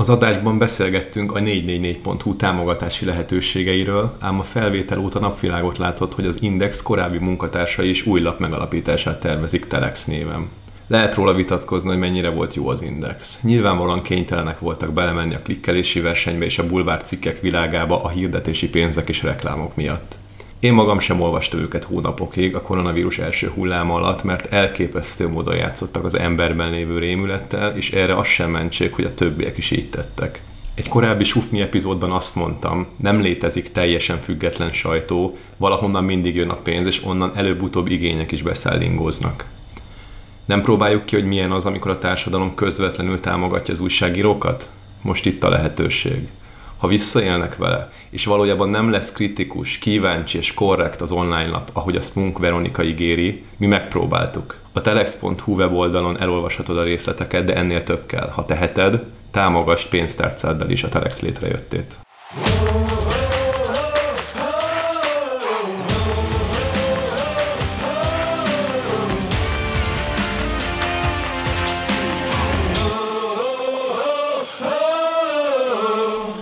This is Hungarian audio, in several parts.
Az adásban beszélgettünk a 444.hu támogatási lehetőségeiről, ám a felvétel óta napvilágot látott, hogy az Index korábbi munkatársai is új lap megalapítását tervezik Telex néven. Lehet róla vitatkozni, hogy mennyire volt jó az Index. Nyilvánvalóan kénytelenek voltak belemenni a klikkelési versenybe és a bulvár cikkek világába a hirdetési pénzek és reklámok miatt. Én magam sem olvastam őket hónapokig a koronavírus első hullám alatt, mert elképesztő módon játszottak az emberben lévő rémülettel, és erre azt sem mentség, hogy a többiek is így tettek. Egy korábbi Sufni epizódban azt mondtam, nem létezik teljesen független sajtó, valahonnan mindig jön a pénz, és onnan előbb-utóbb igények is beszállingóznak. Nem próbáljuk ki, hogy milyen az, amikor a társadalom közvetlenül támogatja az újságírókat? Most itt a lehetőség. Ha visszaélnek vele, és valójában nem lesz kritikus, kíváncsi és korrekt az online lap, ahogy azt Munk Veronika ígéri, mi megpróbáltuk. A telex.hu weboldalon elolvashatod a részleteket, de ennél több kell. Ha teheted, támogass pénztárcáddal is a Telex létrejöttét.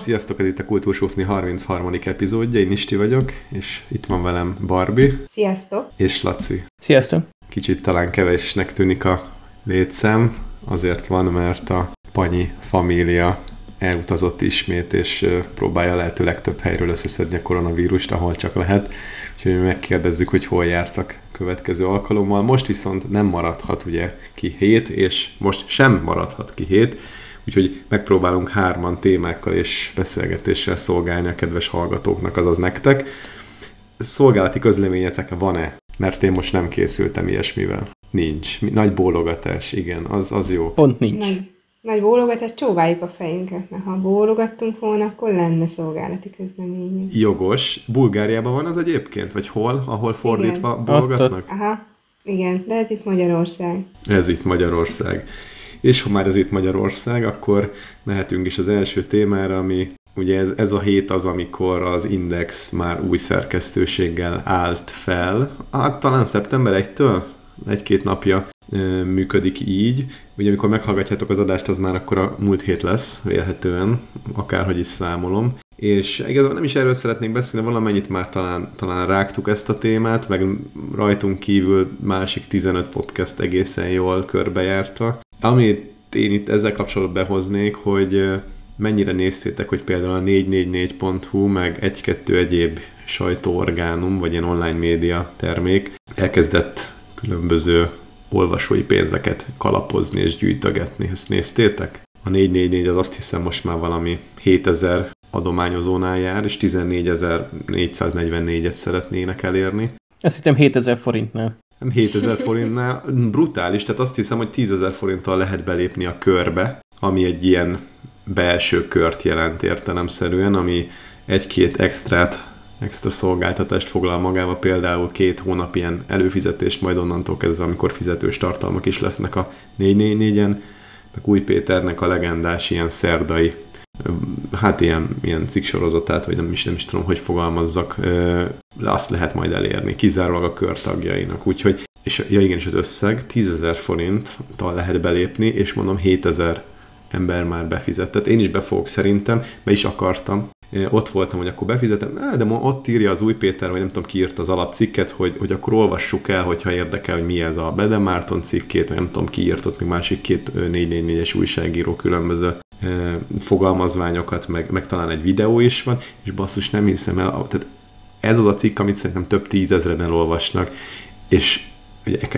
Sziasztok, ez itt a Kultúrsúfni 33. epizódja, én Isti vagyok, és itt van velem Barbie. Sziasztok! És Laci. Sziasztok! Kicsit talán kevésnek tűnik a létszám, azért van, mert a Panyi família elutazott ismét, és próbálja lehető legtöbb helyről összeszedni a koronavírust, ahol csak lehet. Úgyhogy megkérdezzük, hogy hol jártak következő alkalommal. Most viszont nem maradhat ugye ki hét, és most sem maradhat ki hét, Úgyhogy megpróbálunk hárman témákkal és beszélgetéssel szolgálni a kedves hallgatóknak, azaz nektek. Szolgálati közleményetek van-e? Mert én most nem készültem ilyesmivel. Nincs. Nagy bólogatás, igen, az, az jó. Pont nincs. Nagy, nagy bólogatás, csóváljuk a fejünket, mert ha bólogattunk volna, akkor lenne szolgálati közlemény. Jogos. Bulgáriában van az egyébként? Vagy hol, ahol fordítva igen. bólogatnak? Aha, igen, de ez itt Magyarország. Ez itt Magyarország. És ha már ez itt Magyarország, akkor mehetünk is az első témára, ami ugye ez, ez a hét az, amikor az Index már új szerkesztőséggel állt fel. Hát talán szeptember 1-től, egy-két napja működik így. Ugye amikor meghallgatjátok az adást, az már akkor a múlt hét lesz, vélhetően, akárhogy is számolom. És igazából nem is erről szeretnék beszélni, valamennyit már talán, talán rágtuk ezt a témát, meg rajtunk kívül másik 15 podcast egészen jól körbejárta. Amit én itt ezzel kapcsolatban behoznék, hogy mennyire néztétek, hogy például a 444.hu, meg egy-kettő egyéb sajtóorgánum, vagy ilyen online média termék elkezdett különböző olvasói pénzeket kalapozni és gyűjtögetni. Ezt néztétek? A 444 az azt hiszem most már valami 7000 adományozónál jár, és 14.444-et szeretnének elérni. Azt hittem 7000 forintnál nem 7000 forintnál, brutális, tehát azt hiszem, hogy 10.000 forinttal lehet belépni a körbe, ami egy ilyen belső kört jelent értelemszerűen, ami egy-két extrát, extra szolgáltatást foglal magába, például két hónap ilyen előfizetést, majd onnantól kezdve, amikor fizetős tartalmak is lesznek a 444-en, meg Új Péternek a legendás ilyen szerdai hát ilyen, ilyen cikksorozatát, vagy nem is, nem is tudom, hogy fogalmazzak, azt lehet majd elérni, kizárólag a körtagjainak. Úgyhogy, és ja igen, és az összeg 10.000 forinttal lehet belépni, és mondom 7.000 ember már befizetett. Én is be szerintem, be is akartam. Ott voltam, hogy akkor befizetem, de ott írja az új Péter, vagy nem tudom ki írt az alapcikket, hogy, hogy akkor olvassuk el, hogyha érdekel, hogy mi ez a Bede Márton cikkét, vagy nem tudom ki írt ott még másik két 444-es újságíró különböző fogalmazványokat, meg, meg talán egy videó is van, és basszus nem hiszem el, tehát ez az a cikk, amit szerintem több tízezren elolvasnak, és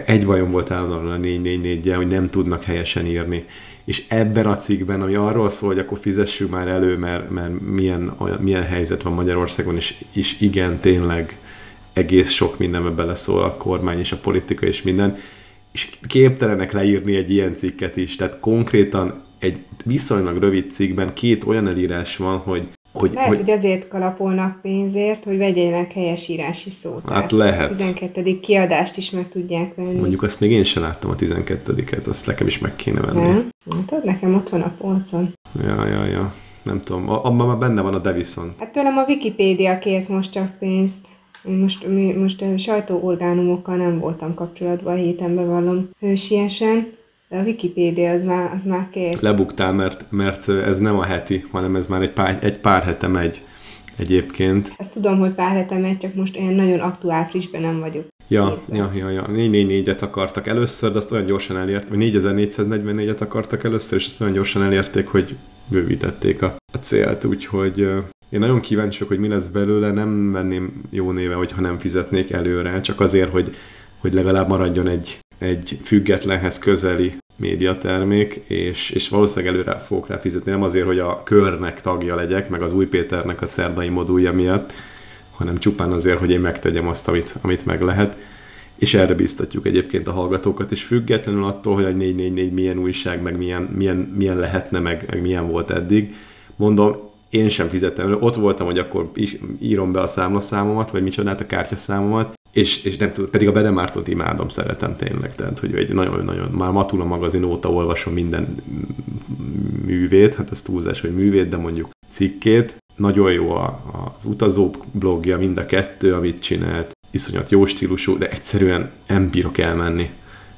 egy bajom volt állandóan a 444 hogy nem tudnak helyesen írni. És ebben a cikkben, ami arról szól, hogy akkor fizessük már elő, mert, mert milyen, olyan, milyen helyzet van Magyarországon, és, és igen, tényleg egész sok mindenbe beleszól a kormány és a politika és minden, és képtelenek leírni egy ilyen cikket is. Tehát konkrétan egy viszonylag rövid cikkben két olyan elírás van, hogy hogy, lehet, hogy, hogy azért kalapolnak pénzért, hogy vegyenek helyesírási szót. Hát lehet. A 12. kiadást is meg tudják venni. Mondjuk azt még én sem láttam a 12-et, azt nekem is meg kéne venni. Nem? Tudod, nekem ott van a polcon. Ja, ja, ja. Nem tudom, abban már benne van a Devison. Hát tőlem a Wikipédia kért most csak pénzt. Most, most a sajtóorgánumokkal nem voltam kapcsolatban a héten, bevallom hősiesen De a Wikipédia az már, az már kész. Lebuktál, mert, mert ez nem a heti, hanem ez már egy pár, egy pár hete megy egyébként. Azt tudom, hogy pár hete megy, csak most olyan nagyon aktuál frissben nem vagyok. Ja, ja, ja, ja. 444-et akartak először, de azt olyan gyorsan elért, vagy 4444-et akartak először, és azt olyan gyorsan elérték, hogy bővítették a, a célt, úgyhogy én nagyon kíváncsi vagyok, hogy mi lesz belőle, nem venném jó néve, hogyha nem fizetnék előre, csak azért, hogy, hogy legalább maradjon egy, egy függetlenhez közeli médiatermék, és, és valószínűleg előre fogok rá fizetni, nem azért, hogy a körnek tagja legyek, meg az új Péternek a szerdai modulja miatt, hanem csupán azért, hogy én megtegyem azt, amit, amit meg lehet. És erre biztatjuk egyébként a hallgatókat, és függetlenül attól, hogy a 444 milyen újság, meg milyen, milyen, milyen lehetne, meg, meg milyen volt eddig, mondom, én sem fizettem. Ott voltam, hogy akkor írom be a számlaszámomat, vagy micsodát a kártyaszámomat, és, és nem tudom, pedig a Bedemártont imádom, szeretem tényleg, tehát hogy egy nagyon-nagyon, már Matula magazin óta olvasom minden művét, hát ez túlzás, hogy művét, de mondjuk cikkét. Nagyon jó a, az utazó blogja, mind a kettő, amit csinált, iszonyat jó stílusú, de egyszerűen nem bírok elmenni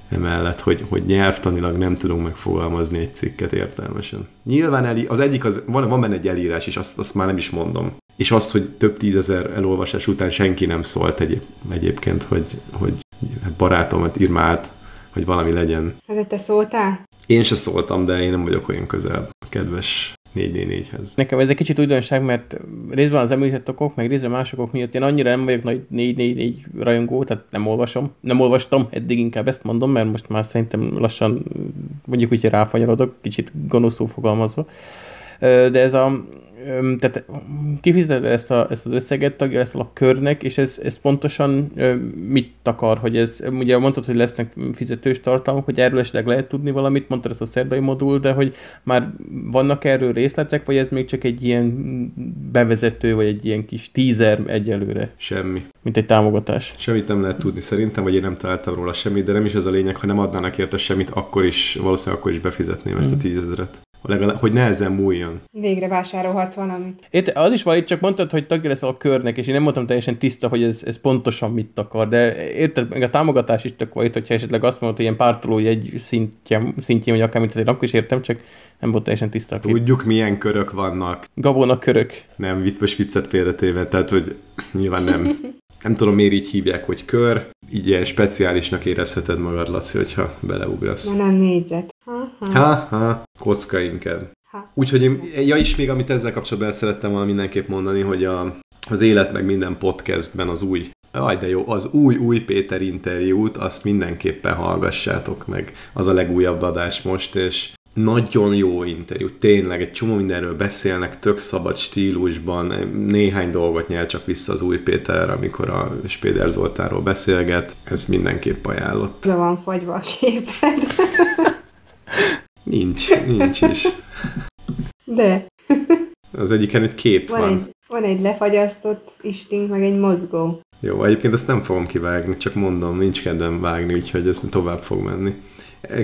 emellett, hogy, hogy nyelvtanilag nem tudunk megfogalmazni egy cikket értelmesen. Nyilván eli, az egyik, az, van, van benne egy elírás, és azt, azt már nem is mondom. És azt, hogy több tízezer elolvasás után senki nem szólt egyéb, egyébként, hogy, hogy hát barátomat írmált, hogy valami legyen. Hát te szóltál? Én se szóltam, de én nem vagyok olyan közel kedves 444-hez. Nekem ez egy kicsit újdonság, mert részben az említett okok, meg részben másokok miatt én annyira nem vagyok nagy 444 rajongó, tehát nem olvasom. Nem olvastam, eddig inkább ezt mondom, mert most már szerintem lassan mondjuk úgy, hogy ráfanyarodok, kicsit gonoszul fogalmazva. De ez a tehát kifizet ezt, a, ezt az összeget tagja ezt a körnek, és ez, ez pontosan mit akar, hogy ez, ugye mondtad, hogy lesznek fizetős tartalmak, hogy erről esetleg lehet tudni valamit, mondtad ezt a szerdai modul, de hogy már vannak erről részletek, vagy ez még csak egy ilyen bevezető, vagy egy ilyen kis teaser egyelőre? Semmi. Mint egy támogatás. Semmit nem lehet tudni szerintem, vagy én nem találtam róla semmit, de nem is ez a lényeg, ha nem adnának érte semmit, akkor is, valószínűleg akkor is befizetném mm. ezt a tízezeret legalább, hogy nehezen múljon. Végre vásárolhatsz valamit. Én, az is van, csak mondtad, hogy tagja leszel a körnek, és én nem mondtam teljesen tiszta, hogy ez, ez pontosan mit akar, de érted, meg a támogatás is tök volt, hogyha esetleg azt mondod, hogy ilyen pártoló egy szintje, szintjén, vagy akármit, azért akkor is értem, csak nem volt teljesen tiszta. Tudjuk, milyen körök vannak. Gabónak körök. Nem, vitt viccet félretéve, tehát, hogy nyilván nem. nem tudom, miért így hívják, hogy kör. Így ilyen speciálisnak érezheted magad, Laci, hogyha beleugrasz. Na nem négyzet. Ha-ha, kocka inkább. Úgyhogy én, ja is még, amit ezzel kapcsolatban el szerettem volna mindenképp mondani, hogy a, az élet meg minden podcastben az új Aj, de jó, az új-új Péter interjút, azt mindenképpen hallgassátok meg. Az a legújabb adás most, és nagyon jó interjú, tényleg egy csomó mindenről beszélnek, tök szabad stílusban, néhány dolgot nyel csak vissza az új Péter, amikor a Spéder Zoltánról beszélget, ez mindenképp ajánlott. Le van fagyva a képed. Nincs, nincs is. De. Az egyiken egy kép van. Van egy, van egy lefagyasztott istink, meg egy mozgó. Jó, egyébként ezt nem fogom kivágni, csak mondom, nincs kedvem vágni, úgyhogy ez tovább fog menni.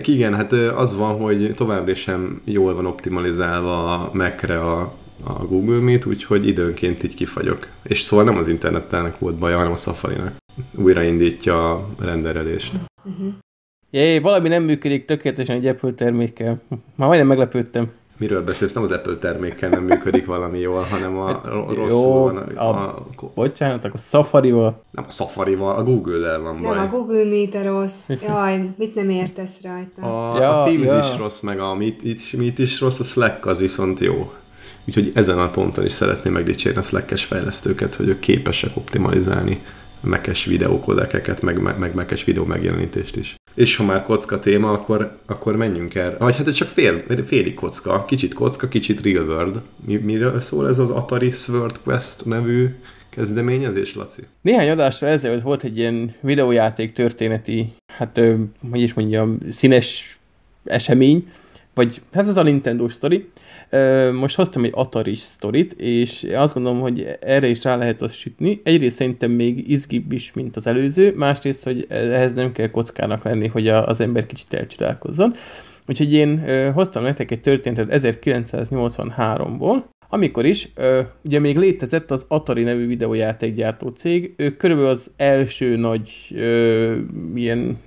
Igen, hát az van, hogy továbbra sem jól van optimalizálva a Mac-re a, a Google Meet, úgyhogy időnként így kifagyok. És szóval nem az internettelnek volt baj, hanem a Safari-nak. Újraindítja a renderelést. Uh-huh. Jé, valami nem működik tökéletesen egy Apple termékkel. Már majdnem meglepődtem. Miről beszélsz? Nem az Apple termékkel nem működik valami jól, hanem a hát, rossz jó, van. A, a, a, bocsánat, akkor Safari-val. Nem a Safari-val, a Google-el van baj. Nem, a Google Meet a rossz. Jaj, mit nem értesz rajta? A, ja, a Teams ja. is rossz, meg a Meet, Meet is rossz, a Slack az viszont jó. Úgyhogy ezen a ponton is szeretném megdicsérni a Slack-es fejlesztőket, hogy ők képesek optimalizálni mekes videókodekeket, meg, meg mekes videó megjelenítést is. És ha már kocka téma, akkor, akkor menjünk el. Vagy hát csak fél, félig kocka, kicsit kocka, kicsit real world. Mi, miről szól ez az Atari Sword Quest nevű kezdeményezés, Laci? Néhány adásra ezelőtt volt egy ilyen videójáték történeti, hát hogy is mondjam, színes esemény, vagy hát ez a Nintendo story, most hoztam egy Atari sztorit, és azt gondolom, hogy erre is rá lehet azt sütni. Egyrészt szerintem még izgibb is, mint az előző, másrészt, hogy ehhez nem kell kockának lenni, hogy az ember kicsit elcsodálkozzon. Úgyhogy én hoztam nektek egy történetet 1983-ból, amikor is, ugye még létezett az Atari nevű videójátékgyártó cég, ők körülbelül az első nagy ilyen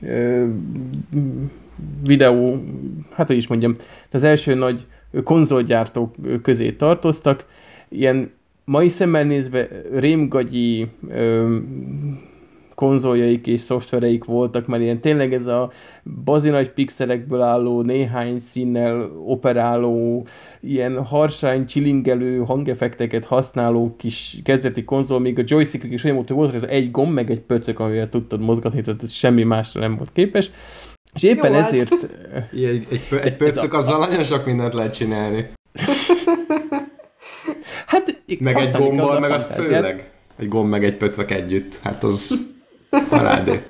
videó, hát hogy is mondjam, az első nagy konzolgyártók közé tartoztak, ilyen mai szemmel nézve rémgagyi ö, konzoljaik és szoftvereik voltak, mert ilyen tényleg ez a bazi nagy pixelekből álló, néhány színnel operáló, ilyen harsány, csilingelő hangeffekteket használó kis kezdeti konzol, még a joystick is olyan volt, hogy volt hogy egy gomb, meg egy pöcök, amivel tudtad mozgatni, tehát ez semmi másra nem volt képes. És éppen Jó az. ezért... Egy, egy, pö- egy pöcök azzal nagyon sok mindent lehet csinálni. Hát, Meg egy gombbal, a meg fantáziát. főleg. Egy gomb, meg egy pöcök együtt. Hát az parádé.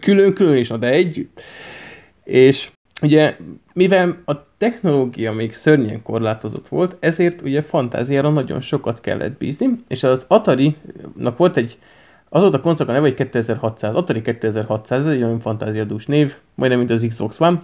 Külön-külön is, de együtt. És ugye, mivel a technológia még szörnyen korlátozott volt, ezért ugye fantáziára nagyon sokat kellett bízni, és az Atari-nak volt egy, az volt a konzolok a neve, hogy 2600, Atari 2600, ez egy olyan fantáziadús név, majdnem mint az Xbox One,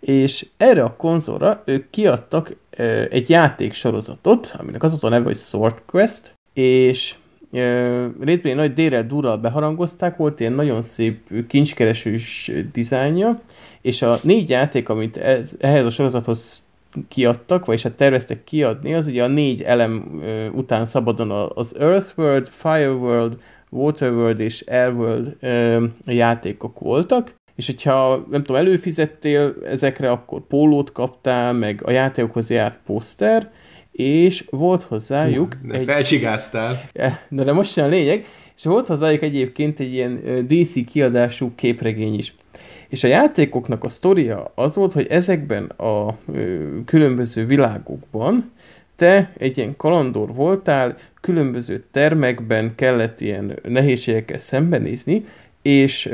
és erre a konzolra ők kiadtak ö, egy játéksorozatot, aminek az volt a neve, hogy Sword Quest, és ö, részben egy nagy dérel durral beharangozták, volt ilyen nagyon szép kincskeresős dizájnja, és a négy játék, amit ez, ehhez a sorozathoz kiadtak, vagyis hát terveztek kiadni, az ugye a négy elem ö, után szabadon az Earthworld, Fireworld, Waterworld és Airworld ö, játékok voltak, és hogyha nem tudom, előfizettél ezekre, akkor pólót kaptál, meg a játékokhoz járt poszter, és volt hozzájuk De egy... felcsigáztál. Eh, De, de most jön a lényeg, és volt hozzájuk egyébként egy ilyen DC kiadású képregény is. És a játékoknak a sztoria az volt, hogy ezekben a ö, különböző világokban te egy ilyen kalandor voltál, különböző termekben kellett ilyen nehézségekkel szembenézni, és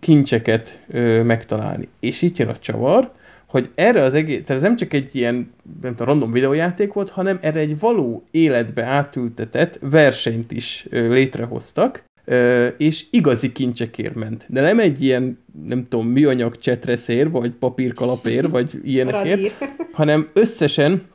kincseket megtalálni. És itt jön a csavar, hogy erre az egész, tehát ez nem csak egy ilyen nem tudom, random videójáték volt, hanem erre egy való életbe átültetett versenyt is létrehoztak, és igazi kincsekért ment. De nem egy ilyen, nem tudom, műanyag csetreszér, vagy papírkalapér, vagy ilyenekért, hanem összesen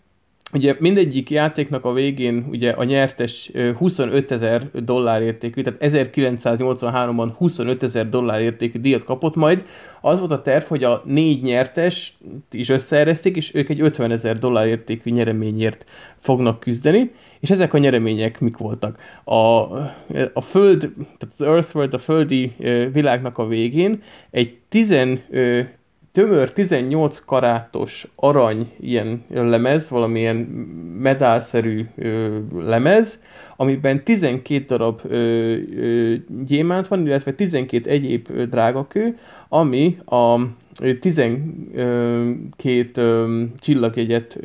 Ugye mindegyik játéknak a végén ugye a nyertes ö, 25 ezer dollár értékű, tehát 1983-ban 25 ezer dollár értékű díjat kapott majd. Az volt a terv, hogy a négy nyertes is összeereszték, és ők egy 50 ezer dollár értékű nyereményért fognak küzdeni. És ezek a nyeremények mik voltak? A, a Föld, tehát az Earthworld, a földi világnak a végén egy 10 ö, tömör 18 karátos arany ilyen lemez, valamilyen medálszerű ö, lemez, amiben 12 darab ö, ö, gyémánt van, illetve 12 egyéb drágakő, ami a 12 ö, csillagjegyet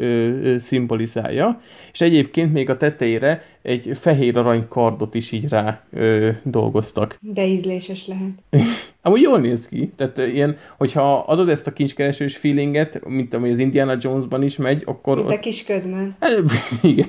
szimbolizálja, és egyébként még a tetejére egy fehér arany kardot is így rá ö, dolgoztak. De ízléses lehet. Amúgy jól néz ki. Tehát ilyen, hogyha adod ezt a kincskeresős feelinget, mint ami az Indiana Jonesban is megy, akkor... Mint a kis ködmön. Hát, igen.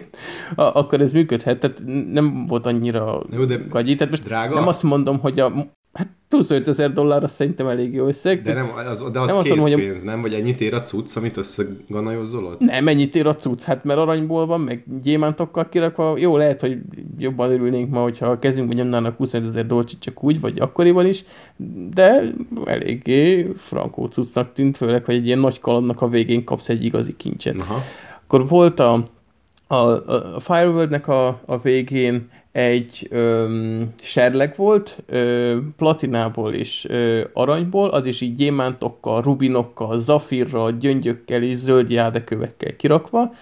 A, akkor ez működhet, tehát nem volt annyira Jó, de gagyi. Tehát most drága? nem azt mondom, hogy a... Hát 25 ezer dollár az szerintem elég jó összeg. De, nem, az, de az Nem azt mondom, készpénz, nem? Vagy ennyit ér a cucc, amit összeganajozol ott? Nem, mennyit ér a cucc? Hát mert aranyból van, meg gyémántokkal kirakva. Jó, lehet, hogy jobban örülnénk ma, hogyha a kezünkbe nyomnának 25 ezer dolcsit csak úgy, vagy akkoriban is, de eléggé frankó cuccnak tűnt, főleg, hogy egy ilyen nagy kalandnak a végén kapsz egy igazi kincset. Aha. Akkor volt a, a, a Fireworld-nek a, a végén egy öm, serleg volt, ö, platinából és ö, aranyból, az is így gyémántokkal, rubinokkal, zafirral, gyöngyökkel és zöld jádekövekkel kirakva.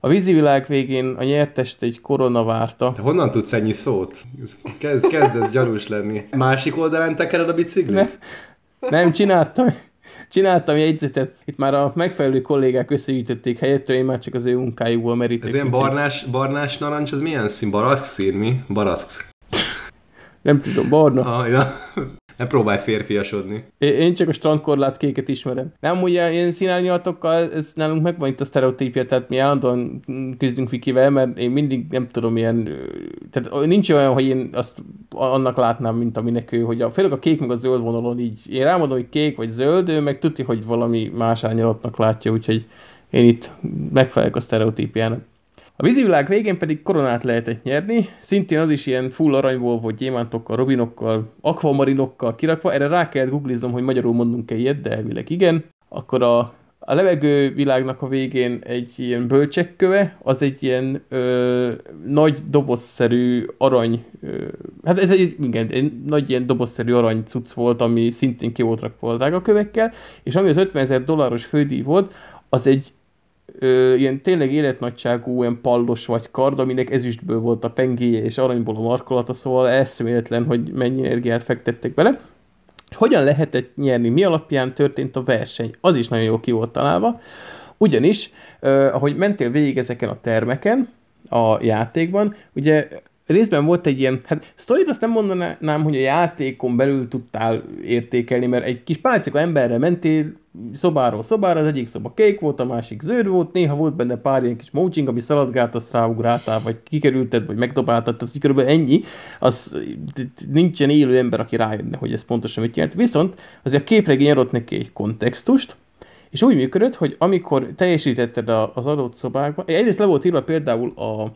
A vízivilág végén a nyertest egy korona várta. Te honnan tudsz ennyi szót? Ez Kezd, kezd ez gyanús lenni. Másik oldalán tekered a biciklit? Nem, csináltam, csináltam jegyzetet. Itt már a megfelelő kollégák összegyűjtötték helyettől, én már csak az ő munkájukból merítek. Ez ilyen barnás, barnás narancs, az milyen szín? Barack szín, mi? Barack. Nem tudom, barna. Ah, ja. Ne próbálj férfiasodni. Én én csak a strandkorlát kéket ismerem. Nem, ugye ilyen színárnyalatokkal, ez nálunk megvan itt a sztereotípia, tehát mi állandóan küzdünk Vikivel, mert én mindig nem tudom ilyen, tehát nincs olyan, hogy én azt annak látnám, mint aminek ő, hogy a, főleg a kék meg a zöld vonalon így, én rámondom, hogy kék vagy zöld, ő meg tudja, hogy valami más árnyalatnak látja, úgyhogy én itt megfelelek a sztereotípiának. A vízivilág végén pedig koronát lehetett nyerni, szintén az is ilyen full aranyból volt gyémántokkal, robinokkal, akvamarinokkal kirakva, erre rá kellett googliznom, hogy magyarul mondunk-e ilyet, de elvileg igen. Akkor a a levegő világnak a végén egy ilyen bölcsekköve, az egy ilyen ö, nagy dobozszerű arany, ö, hát ez egy, igen, egy nagy ilyen dobozszerű arany cucc volt, ami szintén ki volt rakva a kövekkel, és ami az 50 ezer dolláros fődíj volt, az egy ö, ilyen tényleg életnagyságú ilyen pallos vagy kard, aminek ezüstből volt a pengéje és aranyból a markolata, szóval eszméletlen, hogy mennyi energiát fektettek bele. És hogyan lehetett nyerni, mi alapján történt a verseny, az is nagyon jó ki volt találva, ugyanis, eh, ahogy mentél végig ezeken a termeken, a játékban, ugye részben volt egy ilyen, hát sztorit azt nem mondanám, hogy a játékon belül tudtál értékelni, mert egy kis pálcika emberre mentél szobáról szobára, az egyik szoba kék volt, a másik zöld volt, néha volt benne pár ilyen kis moching, ami szaladgált, azt ráugráltál, vagy kikerülted, vagy megdobáltad, tehát körülbelül ennyi, az nincsen élő ember, aki rájönne, hogy ez pontosan mit jelent. Viszont azért a képregény adott neki egy kontextust, és úgy működött, hogy amikor teljesítetted az adott szobákban, egyrészt le volt írva például a,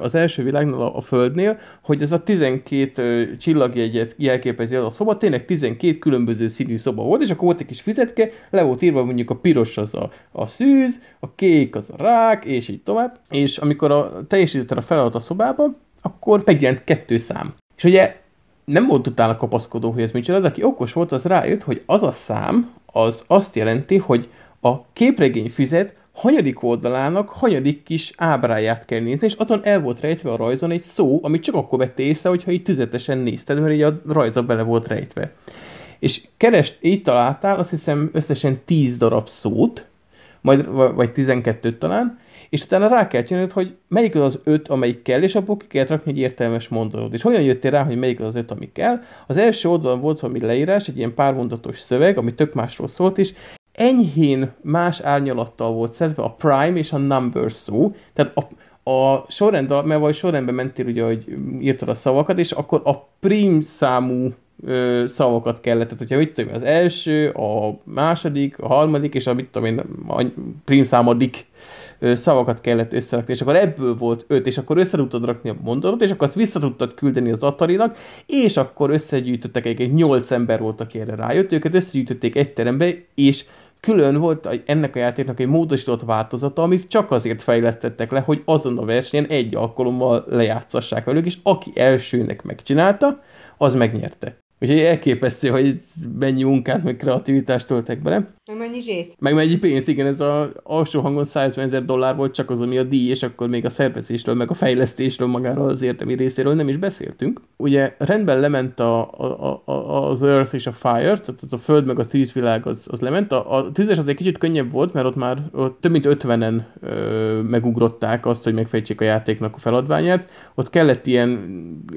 az első világnál a, a Földnél, hogy ez a 12 csillagjegyet jelképezi az a szoba, tényleg 12 különböző színű szoba volt, és akkor volt egy kis fizetke, le volt írva mondjuk a piros az a, a szűz, a kék az a rák, és így tovább. És amikor a, teljesítetted a feladat a szobába, akkor megjelent kettő szám. És ugye nem volt utána kapaszkodó, hogy ez micsoda, de aki okos volt, az rájött, hogy az a szám, az azt jelenti, hogy a képregény füzet hanyadik oldalának hanyadik kis ábráját kell nézni, és azon el volt rejtve a rajzon egy szó, amit csak akkor vette észre, hogyha így tüzetesen nézted, mert így a rajza bele volt rejtve. És kerest, így találtál azt hiszem összesen 10 darab szót, majd, vagy 12 talán, és utána rá kell csinálni, hogy melyik az az öt, amelyik kell, és abból ki kell rakni egy értelmes mondatot. És hogyan jöttél rá, hogy melyik az az öt, ami kell? Az első oldalon volt valami leírás, egy ilyen pármondatos szöveg, ami tök másról szólt is, enyhén más árnyalattal volt szedve a prime és a number szó, tehát a, a sorrend, mert vagy sorrendben mentél ugye, hogy írtad a szavakat, és akkor a prim számú ö, szavakat kellett, tehát hogyha mit tudom, az első, a második, a harmadik, és a mit tudom én, a prim számadik szavakat kellett összerakni, és akkor ebből volt öt, és akkor össze tudtad rakni a mondatot, és akkor azt vissza tudtad küldeni az Atarinak, és akkor összegyűjtöttek egy, egy nyolc ember volt, aki erre rájött, őket összegyűjtötték egy terembe, és külön volt ennek a játéknak egy módosított változata, amit csak azért fejlesztettek le, hogy azon a versenyen egy alkalommal lejátszassák velük, és aki elsőnek megcsinálta, az megnyerte. Úgyhogy elképesztő, hogy mennyi munkát, meg kreativitást töltek bele. Meg mennyi zsét. Meg mennyi pénzt, igen, ez az alsó hangon 150 ezer dollár volt csak az, ami a díj, és akkor még a szervezésről, meg a fejlesztésről magáról az értemi részéről nem is beszéltünk. Ugye rendben lement a, a, a, az Earth és a Fire, tehát az a Föld meg a tűzvilág az, az lement. A, a tűzes az egy kicsit könnyebb volt, mert ott már ott több mint 50-en ö, megugrották azt, hogy megfejtsék a játéknak a feladványát. Ott kellett ilyen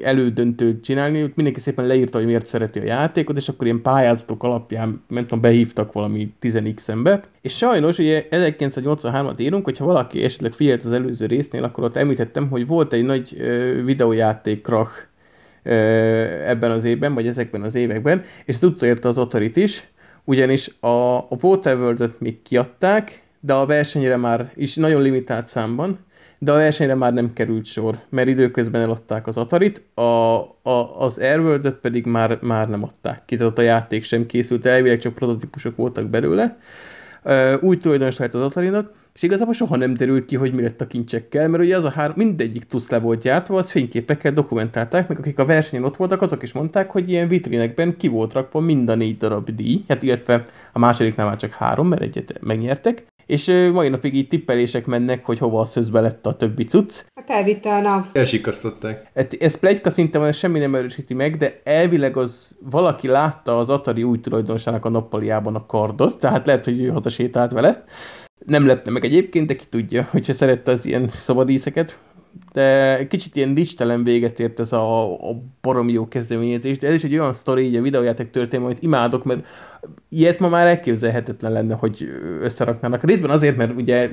elődöntőt csinálni, ott mindenki szépen leírta, hogy miért szereti a játékot, és akkor ilyen pályázatok alapján, nem tudom, behívtak valami 10x ember. És sajnos, ugye 1983-at írunk, hogyha valaki esetleg figyelt az előző résznél, akkor ott említettem, hogy volt egy nagy ö, videójáték krach ebben az évben, vagy ezekben az években, és tudta érte az Otarit is, ugyanis a, a Waterworld-öt még kiadták, de a versenyre már is nagyon limitált számban, de a versenyre már nem került sor, mert időközben eladták az Atarit, a, a, az airworld pedig már, már nem adták ki, tehát a játék sem készült, elvileg csak prototípusok voltak belőle. Új tulajdonos lett az Atarinak, és igazából soha nem derült ki, hogy mi lett a kincsekkel, mert ugye az a három, mindegyik tusz le volt gyártva, az fényképekkel dokumentálták, meg akik a versenyen ott voltak, azok is mondták, hogy ilyen vitrinekben ki volt rakva mind a négy darab díj, hát illetve a másodiknál már csak három, mert egyet megnyertek, és mai napig így tippelések mennek, hogy hova a szözbe lett a többi cucc. Hát elvitte a nap. Elsikasztották. Hát ez plegyka szinten van, semmi nem erősíti meg, de elvileg az valaki látta az Atari új tulajdonosának a nappaliában a kardot, tehát lehet, hogy ő hazasétált vele. Nem lepne meg egyébként, de ki tudja, hogyha szerette az ilyen szabadíszeket. De kicsit ilyen dicstelen véget ért ez a, a baromi jó kezdeményezés, de ez is egy olyan sztori így a videójáték történet, amit imádok, mert ilyet ma már elképzelhetetlen lenne, hogy összeraknának. Részben azért, mert ugye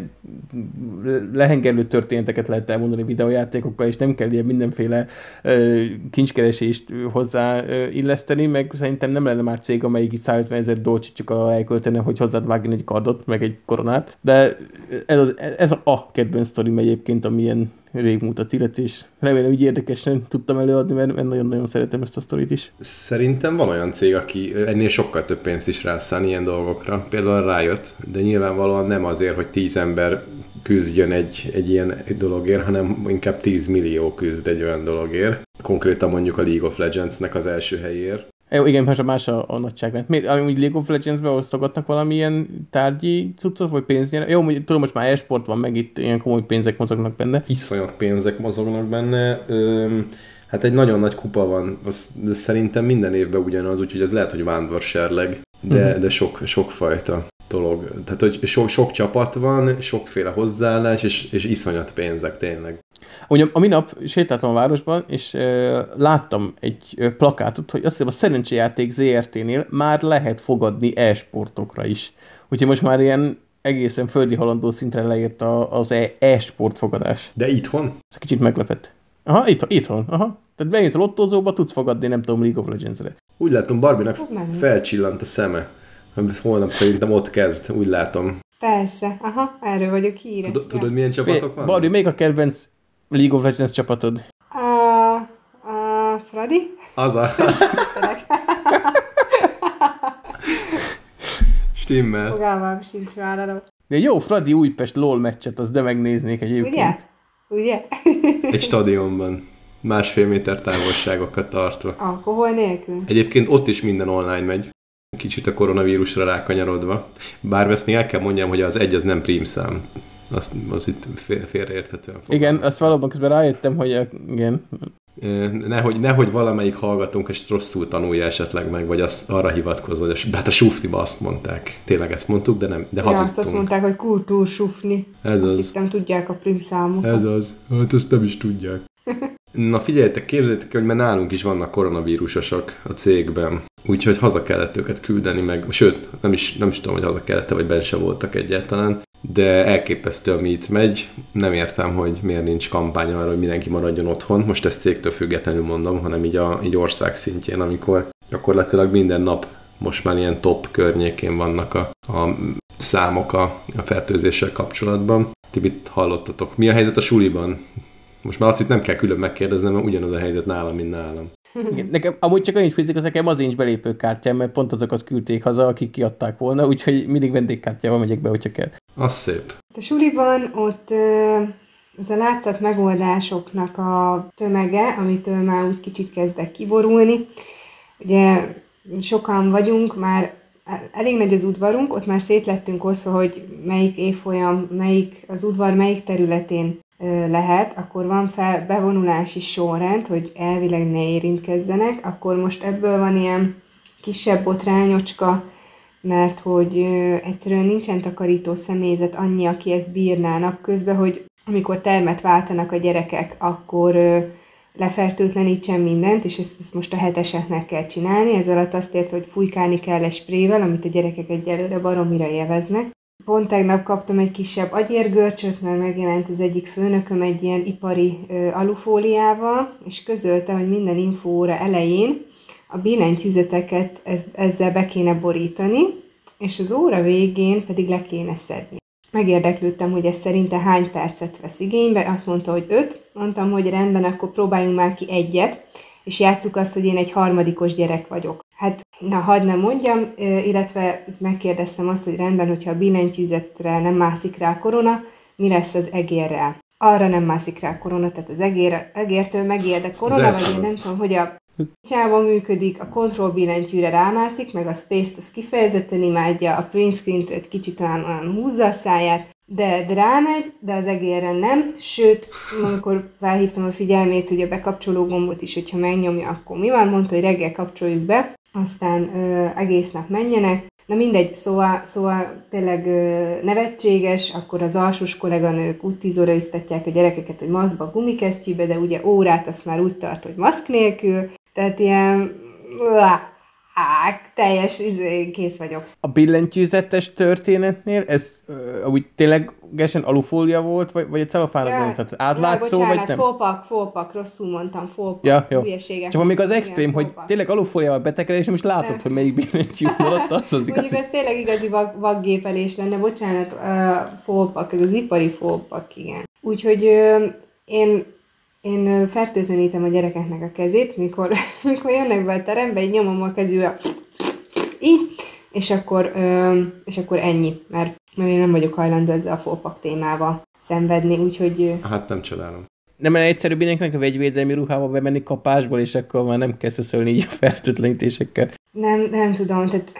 lehengerlő történeteket lehet elmondani videójátékokkal, és nem kell ilyen mindenféle uh, kincskeresést hozzá uh, illeszteni, meg szerintem nem lenne már cég, amelyik itt 150 ezer dolcsit csak elköltene, hogy hozzád vágni egy kardot, meg egy koronát. De ez, az, ez a kedvenc sztorim egyébként, amilyen régmúltat illet, és remélem, hogy érdekesen tudtam előadni, mert nagyon-nagyon szeretem ezt a sztorit is. Szerintem van olyan cég, aki ennél sokkal több pénzt is rászán ilyen dolgokra. Például rájött, de nyilvánvalóan nem azért, hogy tíz ember küzdjön egy, egy ilyen dologért, hanem inkább 10 millió küzd egy olyan dologért. Konkrétan mondjuk a League of Legends-nek az első helyért. Jó, igen, a más a, a nagyságrend. Miért? Amúgy League of Legends-be osztogatnak valamilyen tárgyi cuccot, vagy pénznyer? Jó, mondjuk, tudom, most már esport van, meg itt ilyen komoly pénzek mozognak benne. Iszonyat pénzek mozognak benne. Öm, hát egy nagyon nagy kupa van, az, de szerintem minden évben ugyanaz, úgyhogy ez lehet, hogy vándorserleg, de, uh-huh. de sok, sok fajta dolog. Tehát, hogy sok, sok csapat van, sokféle hozzáállás, és, és iszonyat pénzek tényleg. Ugye a minap sétáltam a városban, és uh, láttam egy uh, plakátot, hogy azt hiszem a szerencséjáték ZRT-nél már lehet fogadni e-sportokra is. Úgyhogy most már ilyen egészen földi halandó szintre leért a, az e- e-sport fogadás. De itthon? Ez kicsit meglepett. Aha, itt, itthon, aha. Tehát bemész a lottózóba, tudsz fogadni, nem tudom, League of Legends-re. Úgy látom, Barbinak felcsillant a szeme. Holnap szerintem ott kezd, úgy látom. Persze, aha, erről vagyok híres. Tudod, tudod milyen csapatok van? Barbi, még a kedvenc League of Legends csapatod? A, a Fradi? Az a... Stimmel. Fogalmam sincs vállalom. De jó, Fradi Újpest LOL meccset, az de megnéznék egyébként. Ugye? Ugye? Egy stadionban. Másfél méter távolságokat tartva. Alkohol nélkül. Egyébként ott is minden online megy. Kicsit a koronavírusra rákanyarodva. Bár ezt még el kell mondjam, hogy az egy az nem prímszám azt, az itt félreérthetően Igen, azt valóban közben rájöttem, hogy igen. Nehogy, nehogy valamelyik hallgatunk, és rosszul tanulja esetleg meg, vagy azt arra hivatkozva, hogy hát a suftiba azt mondták. Tényleg ezt mondtuk, de nem, de ja, hazudtunk. azt mondták, hogy kultúrsufni. Ez azt az. Hittem, tudják a primszámokat. Ez az. Hát ezt nem is tudják. Na figyeljetek, képzeljétek hogy már nálunk is vannak koronavírusosok a cégben. Úgyhogy haza kellett őket küldeni, meg sőt, nem is, nem is tudom, hogy haza kellett vagy benne se voltak egyáltalán de elképesztő, ami itt megy. Nem értem, hogy miért nincs kampány arra, hogy mindenki maradjon otthon. Most ezt cégtől függetlenül mondom, hanem így, a, így ország szintjén, amikor gyakorlatilag minden nap most már ilyen top környékén vannak a, a számok a, a fertőzéssel kapcsolatban. Tibit hallottatok. Mi a helyzet a suliban? Most már azt itt nem kell külön megkérdeznem, mert ugyanaz a helyzet nálam, mint nálam. Igen, nekem amúgy csak annyit fizik, az nekem az nincs belépőkártyám, mert pont azokat küldték haza, akik kiadták volna, úgyhogy mindig vendégkártyával megyek be, hogyha kell. Az szép. A suliban ott ez a látszat megoldásoknak a tömege, amitől már úgy kicsit kezdek kiborulni. Ugye sokan vagyunk, már elég nagy az udvarunk, ott már szétlettünk oszva, hogy melyik évfolyam, melyik az udvar melyik területén lehet, akkor van fel bevonulási sorrend, hogy elvileg ne érintkezzenek, akkor most ebből van ilyen kisebb botrányocska, mert hogy egyszerűen nincsen takarító személyzet annyi, aki ezt bírnának közben, hogy amikor termet váltanak a gyerekek, akkor lefertőtlenítsen mindent, és ezt, ezt most a heteseknek kell csinálni. Ez alatt azt ért, hogy fújkálni kell egy sprével, amit a gyerekek egyelőre baromira élveznek. Pont tegnap kaptam egy kisebb agyérgörcsöt, mert megjelent az egyik főnököm egy ilyen ipari ö, alufóliával, és közölte, hogy minden infóra elején a billentyűzeteket ez, ezzel be kéne borítani, és az óra végén pedig le kéne szedni. Megérdeklődtem, hogy ez szerinte hány percet vesz igénybe, azt mondta, hogy öt. Mondtam, hogy rendben, akkor próbáljunk már ki egyet, és játsszuk azt, hogy én egy harmadikos gyerek vagyok. Hát, na, hadd nem mondjam, illetve megkérdeztem azt, hogy rendben, hogyha a billentyűzetre nem mászik rá a korona, mi lesz az egérrel? Arra nem mászik rá a korona, tehát az egér, egértől megijed a korona, vagy én nem tudom, hogy a Csában működik, a control billentyűre rámászik, meg a Space-t az kifejezetten imádja, a print screen-t egy kicsit olyan, olyan húzza a száját, de, de rámegy, de az egérren nem, sőt, amikor felhívtam a figyelmét, hogy a bekapcsoló gombot is, hogyha megnyomja, akkor mi van, mondta, hogy reggel kapcsoljuk be, aztán ö, egész nap menjenek, Na mindegy, szóval, szóval tényleg ö, nevetséges, akkor az alsós kolléganők úgy tízóra iztatják a gyerekeket, hogy maszkba, gumikesztyűbe, de ugye órát azt már úgy tart, hogy maszk nélkül, tehát ilyen... Hák, teljes, izé, kész vagyok. A billentyűzetes történetnél ez uh, úgy ténylegesen alufólia volt, vagy, vagy a celofánok Ja, volt? Tehát átlátszó, ja, bocsánat, vagy nem? fópak, fópak, rosszul mondtam, fópak, Ja, jó. hülyeségek. Csak még az Igen, extrém, hogy fópak. tényleg alufóliával betekedés, és nem is látod, Ne. hogy melyik billentyű maradt, az az Mondjuk igaz. ez tényleg igazi vag, vaggépelés lenne, bocsánat, uh, fópak, ez az ipari fópak, igen. Úgyhogy uh, én, én fertőtlenítem a gyerekeknek a kezét, mikor, mikor jönnek be a terembe, így nyomom a kezűre, így, és akkor, és akkor ennyi, mert, mert én nem vagyok hajlandó ezzel a fópak témával szenvedni, úgyhogy Hát nem csodálom. Nem lenne egyszerűbb mindenkinek a vegyvédelmi ruhába bemenni kapásból, és akkor már nem kell szöszölni így a fertőtlenítésekkel. Nem, nem tudom, tehát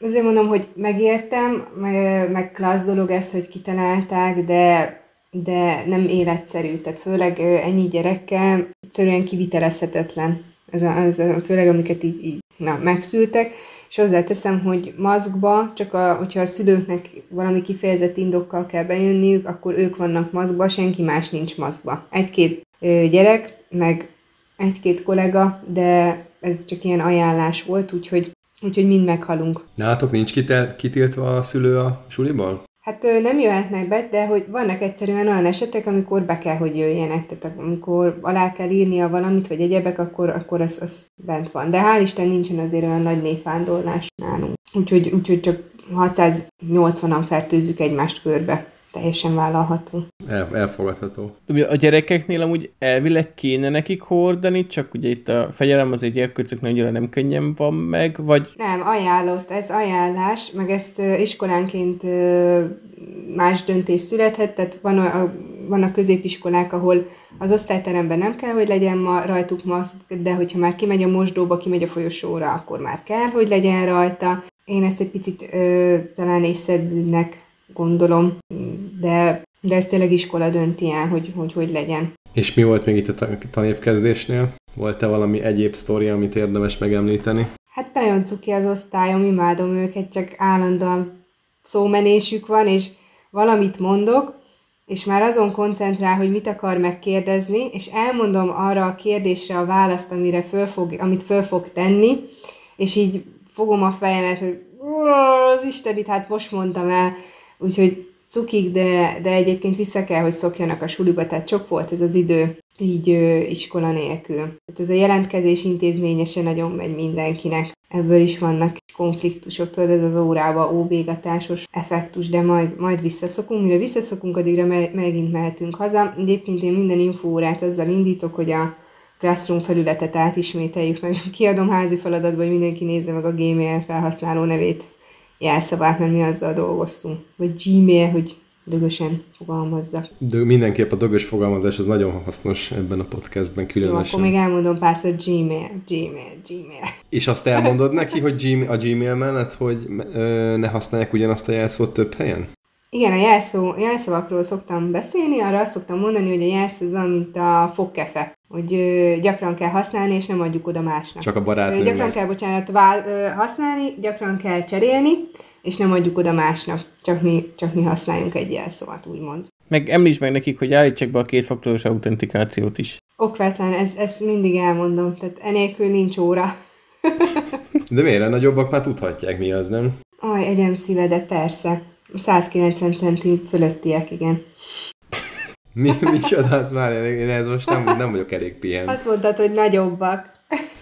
azért mondom, hogy megértem, meg, meg klassz dolog ez, hogy kitalálták, de, de nem életszerű, tehát főleg ennyi gyerekkel egyszerűen kivitelezhetetlen. Ez a, ez a, főleg amiket így, így na, megszültek, és hozzáteszem, hogy maszkba, csak a, hogyha a szülőknek valami kifejezett indokkal kell bejönniük, akkor ők vannak maszkba, senki más nincs maszkba. Egy-két gyerek, meg egy-két kollega, de ez csak ilyen ajánlás volt, úgyhogy, úgyhogy mind meghalunk. Nálatok nincs kitel, kitiltva a szülő a suliból? Hát nem jöhetnek be, de hogy vannak egyszerűen olyan esetek, amikor be kell, hogy jöjjenek. Tehát amikor alá kell írnia valamit, vagy egyebek, akkor, akkor az, az bent van. De hál' Isten nincsen azért olyan nagy névvándorlás nálunk. Úgyhogy, úgyhogy csak 680-an fertőzzük egymást körbe. Teljesen vállalható. El, elfogadható. Ugye A gyerekeknél amúgy elvileg kéne nekik hordani, csak ugye itt a fegyelem az egy gyerkőcöknél annyira nem könnyen van meg, vagy Nem, ajánlott, ez ajánlás, meg ezt iskolánként más döntés születhet, tehát van a, a, vannak középiskolák, ahol az osztályteremben nem kell, hogy legyen ma rajtuk maszk, de hogyha már kimegy a mosdóba, kimegy a folyosóra, akkor már kell, hogy legyen rajta. Én ezt egy picit ö, talán észszerűnek gondolom, de, de ez tényleg iskola dönti el, hogy hogy, hogy legyen. És mi volt még itt a ta- tanévkezdésnél? Volt-e valami egyéb sztori, amit érdemes megemlíteni? Hát nagyon cuki az osztályom, imádom őket, csak állandóan szómenésük van, és valamit mondok, és már azon koncentrál, hogy mit akar megkérdezni, és elmondom arra a kérdésre a választ, amire föl fog, amit föl fog tenni, és így fogom a fejemet, hogy "Ó, az Istenit, hát most mondtam el, úgyhogy cukik, de, de egyébként vissza kell, hogy szokjanak a suliba, tehát sok volt ez az idő így ö, iskola nélkül. Tehát ez a jelentkezés intézménye nagyon megy mindenkinek. Ebből is vannak konfliktusok, tudod, ez az órába óbégatásos effektus, de majd, majd visszaszokunk. Mire visszaszokunk, addigra me- megint mehetünk haza. Egyébként én minden infóórát azzal indítok, hogy a Classroom felületet átismételjük meg. Kiadom házi feladatba, hogy mindenki nézze meg a Gmail felhasználó nevét, jelszavát, mert mi azzal dolgoztunk. Vagy Gmail, hogy dögösen fogalmazzak. De mindenképp a dögös fogalmazás az nagyon hasznos ebben a podcastben Jó, különösen. akkor még elmondom párszor Gmail, Gmail, Gmail. És azt elmondod neki, hogy Gmail, a Gmail mellett, hogy ö, ne használják ugyanazt a jelszót több helyen? Igen, a jelszó, jelszavakról szoktam beszélni, arra azt szoktam mondani, hogy a jelszó az mint a fogkefe, hogy ö, gyakran kell használni, és nem adjuk oda másnak. Csak a Ö, gyakran barátnőnek. kell, bocsánat, vál, ö, használni, gyakran kell cserélni, és nem adjuk oda másnak. Csak mi, csak mi használjunk egy jelszót, úgymond. meg említsd meg nekik, hogy állítsák be a kétfaktoros autentikációt is. Okvetlen, ez, ezt mindig elmondom, tehát enélkül nincs óra. De miért? A nagyobbak már tudhatják mi az, nem? Aj, egyem szívedet, persze. 190 centi fölöttiek, igen. Mi, mi csodálsz már? Én ez most nem, nem vagyok elég pihen. Azt mondtad, hogy nagyobbak.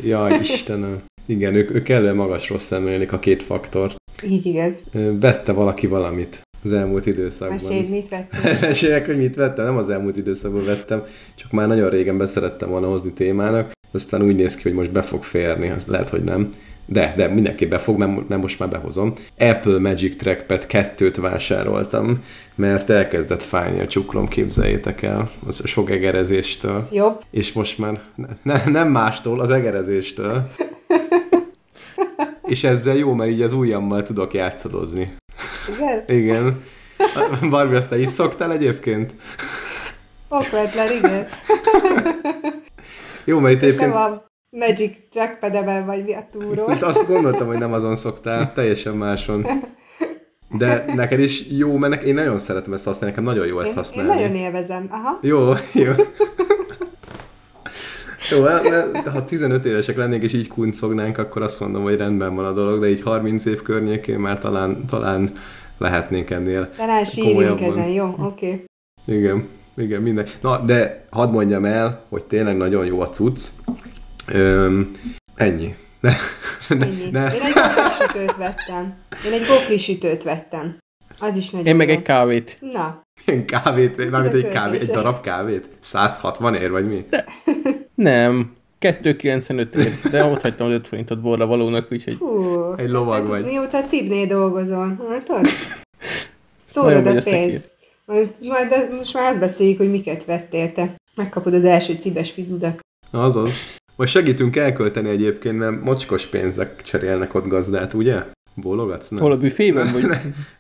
Jaj, Istenem. Igen, ők, ők kellően magasról szemlélik a két faktort. Így igaz. Vette valaki valamit az elmúlt időszakban. Meséld, mit vettél? Meséljek, hogy mit vettem, nem az elmúlt időszakban vettem, csak már nagyon régen beszerettem volna hozni témának, aztán úgy néz ki, hogy most be fog férni, az lehet, hogy nem. De, de mindenképp be fog, mert mert most már behozom. Apple Magic Trackpad 2-t vásároltam, mert elkezdett fájni a csuklom, képzeljétek el, az a sok egerezéstől. Jobb. És most már ne, nem mástól, az egerezéstől. És ezzel jó, mert így az ujjammal tudok játszadozni. Igen? Igen. Barbie, azt te is szoktál egyébként? Okvetlen, igen. Jó, mert itt egyébként van. Magic trackpad vagy mi a túró. Hát azt gondoltam, hogy nem azon szoktál, teljesen máson. De neked is jó, mert én nagyon szeretem ezt használni, nekem nagyon jó ezt Én, én használni. nagyon élvezem. Aha. Jó, jó. Jó, hát, de ha 15 évesek lennénk és így kuncognánk, akkor azt mondom, hogy rendben van a dolog, de így 30 év környékén már talán, talán lehetnénk ennél Talán sírjunk ezen, jó? Oké. Okay. Igen, igen, minden. Na, de hadd mondjam el, hogy tényleg nagyon jó a cucc. Öm, ennyi. Ne, ne, Ennyi. ne. Én egy gofri sütőt vettem. Én egy gofri sütőt vettem. Az is nagyon Én meg jó. egy kávét. Na, Milyen kávét, mármint egy kávét, egy darab kávét? 160 ér, vagy mi? Nem. 2,95 ér, de ott hagytam az 5 forintot borra valónak, úgyhogy hú. Egy lovag vagy. Mióta a cibnél dolgozol, látod? Szórod a pénzt. Majd, majd de most már azt beszéljük, hogy miket vettél te. Megkapod az első cibes fizudat. Azaz. Most segítünk elkölteni egyébként, mert mocskos pénzek cserélnek ott gazdát, ugye? Bólogatsz? Nem. hol a büfében, vagy...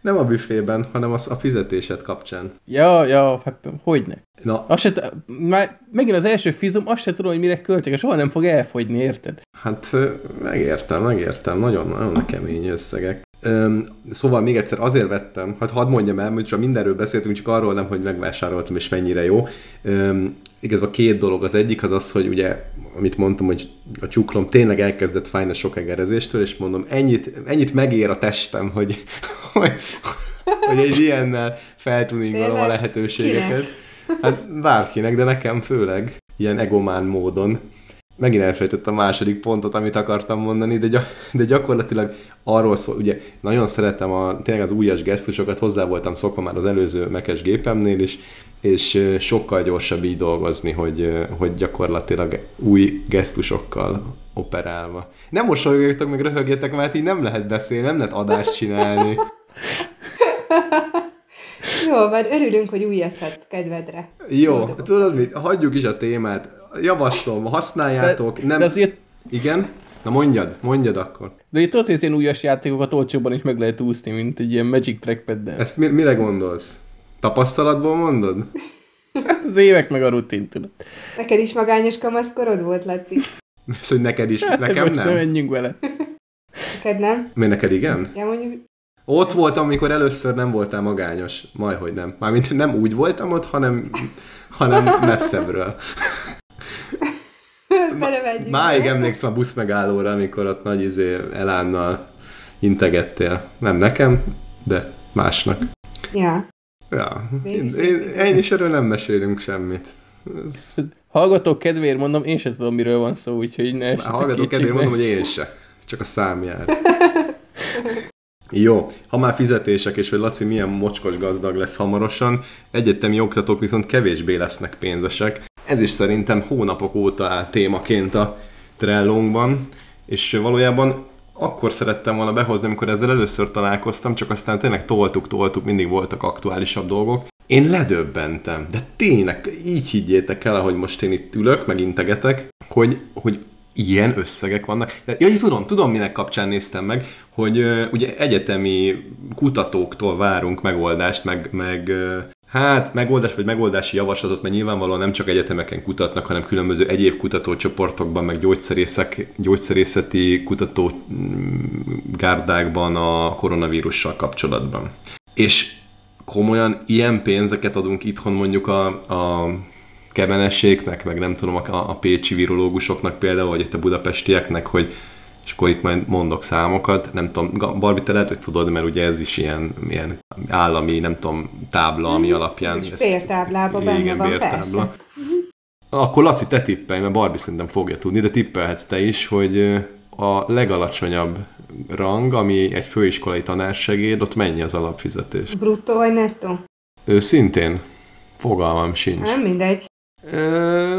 Nem a büfében, hanem az a fizetésed kapcsán. Ja, ja, hát hogyne. Na, Azt se, már megint az első fizum, azt se tudom, hogy mire költek, és soha nem fog elfogyni, érted? hát megértem, megértem. Nagyon, nagyon kemény összegek. Öm, szóval még egyszer azért vettem, hát hadd mondjam el, hogy csak mindenről beszéltünk, csak arról nem, hogy megvásároltam és mennyire jó. Öm, igazából két dolog. Az egyik az az, hogy ugye, amit mondtam, hogy a csuklom tényleg elkezdett fájni a sok egerezéstől, és mondom, ennyit, ennyit megér a testem, hogy, hogy, hogy egy ilyennel a Tényleg? lehetőségeket. Hát bárkinek, de nekem főleg ilyen egomán módon. Megint elfelejtettem a második pontot, amit akartam mondani, de, gy- de gyakorlatilag arról szól, ugye nagyon szeretem a, tényleg az újas gesztusokat, hozzá voltam szokva már az előző mekes gépemnél is, és sokkal gyorsabb így dolgozni, hogy, hogy gyakorlatilag új gesztusokkal operálva. Nem mosolyogjatok, meg röhögjetek, mert így nem lehet beszélni, nem lehet adást csinálni. Jó, van, örülünk, hogy új eszed kedvedre. Jó, Boldogok. tudod mit? Hagyjuk is a témát. Javaslom, használjátok. Nem... De azért, Igen? Na mondjad, mondjad akkor. de ugye tudod, hogy az ilyen újas játékokat olcsóbban is meg lehet úszni, mint egy ilyen Magic Trackpad-del. Ezt mi- mire gondolsz? Tapasztalatból mondod? Az évek meg a rutin, tudod. Neked is magányos kamaszkorod volt, Laci? Ez, hogy neked is, nekem most nem nem. menjünk vele. Neked nem? Mi neked igen? Ja, mondjuk, Ott voltam, amikor először nem voltál magányos. Majdhogy nem. Mármint nem úgy voltam ott, hanem, hanem messzebbről. Máig emlékszem a busz megállóra, amikor ott nagy izé elánnal integettél. Nem nekem, de másnak. Ja. Ja, én, én, én is erről nem mesélünk semmit. Ez, Hallgatók kedvéért mondom, én sem tudom, miről van szó, úgyhogy ne essetek hallgatók kedvéért mondom, hogy én se. Csak a szám jár. Jó, ha már fizetések, és hogy Laci milyen mocskos gazdag lesz hamarosan, egyetemi oktatók viszont kevésbé lesznek pénzesek. Ez is szerintem hónapok óta áll témaként a Trellónkban, és valójában akkor szerettem volna behozni, amikor ezzel először találkoztam, csak aztán tényleg toltuk, toltuk, mindig voltak aktuálisabb dolgok. Én ledöbbentem, de tényleg így higgyétek el, ahogy most én itt ülök, meg integetek, hogy, hogy ilyen összegek vannak. De, ja, tudom, tudom, minek kapcsán néztem meg, hogy ugye egyetemi kutatóktól várunk megoldást, meg, meg hát megoldás vagy megoldási javaslatot, mert nyilvánvalóan nem csak egyetemeken kutatnak, hanem különböző egyéb kutatócsoportokban, meg gyógyszerészek, gyógyszerészeti kutató mm, a koronavírussal kapcsolatban. És komolyan ilyen pénzeket adunk itthon mondjuk a, a kemenességnek, meg nem tudom, a, a pécsi virológusoknak például, vagy itt a budapestieknek, hogy és akkor itt majd mondok számokat, nem tudom, Ga- Barbi, te lehet, hogy tudod, mert ugye ez is ilyen, ilyen állami, nem tudom, tábla, ami alapján... Ez is bértáblában benne igen, van, bértábla. persze. Akkor Laci, te tippelj, mert Barbi szerintem fogja tudni, de tippelhetsz te is, hogy a legalacsonyabb rang, ami egy főiskolai tanársegéd, ott mennyi az alapfizetés? Bruttó vagy nettó? Ő szintén fogalmam sincs. Nem mindegy. Ö,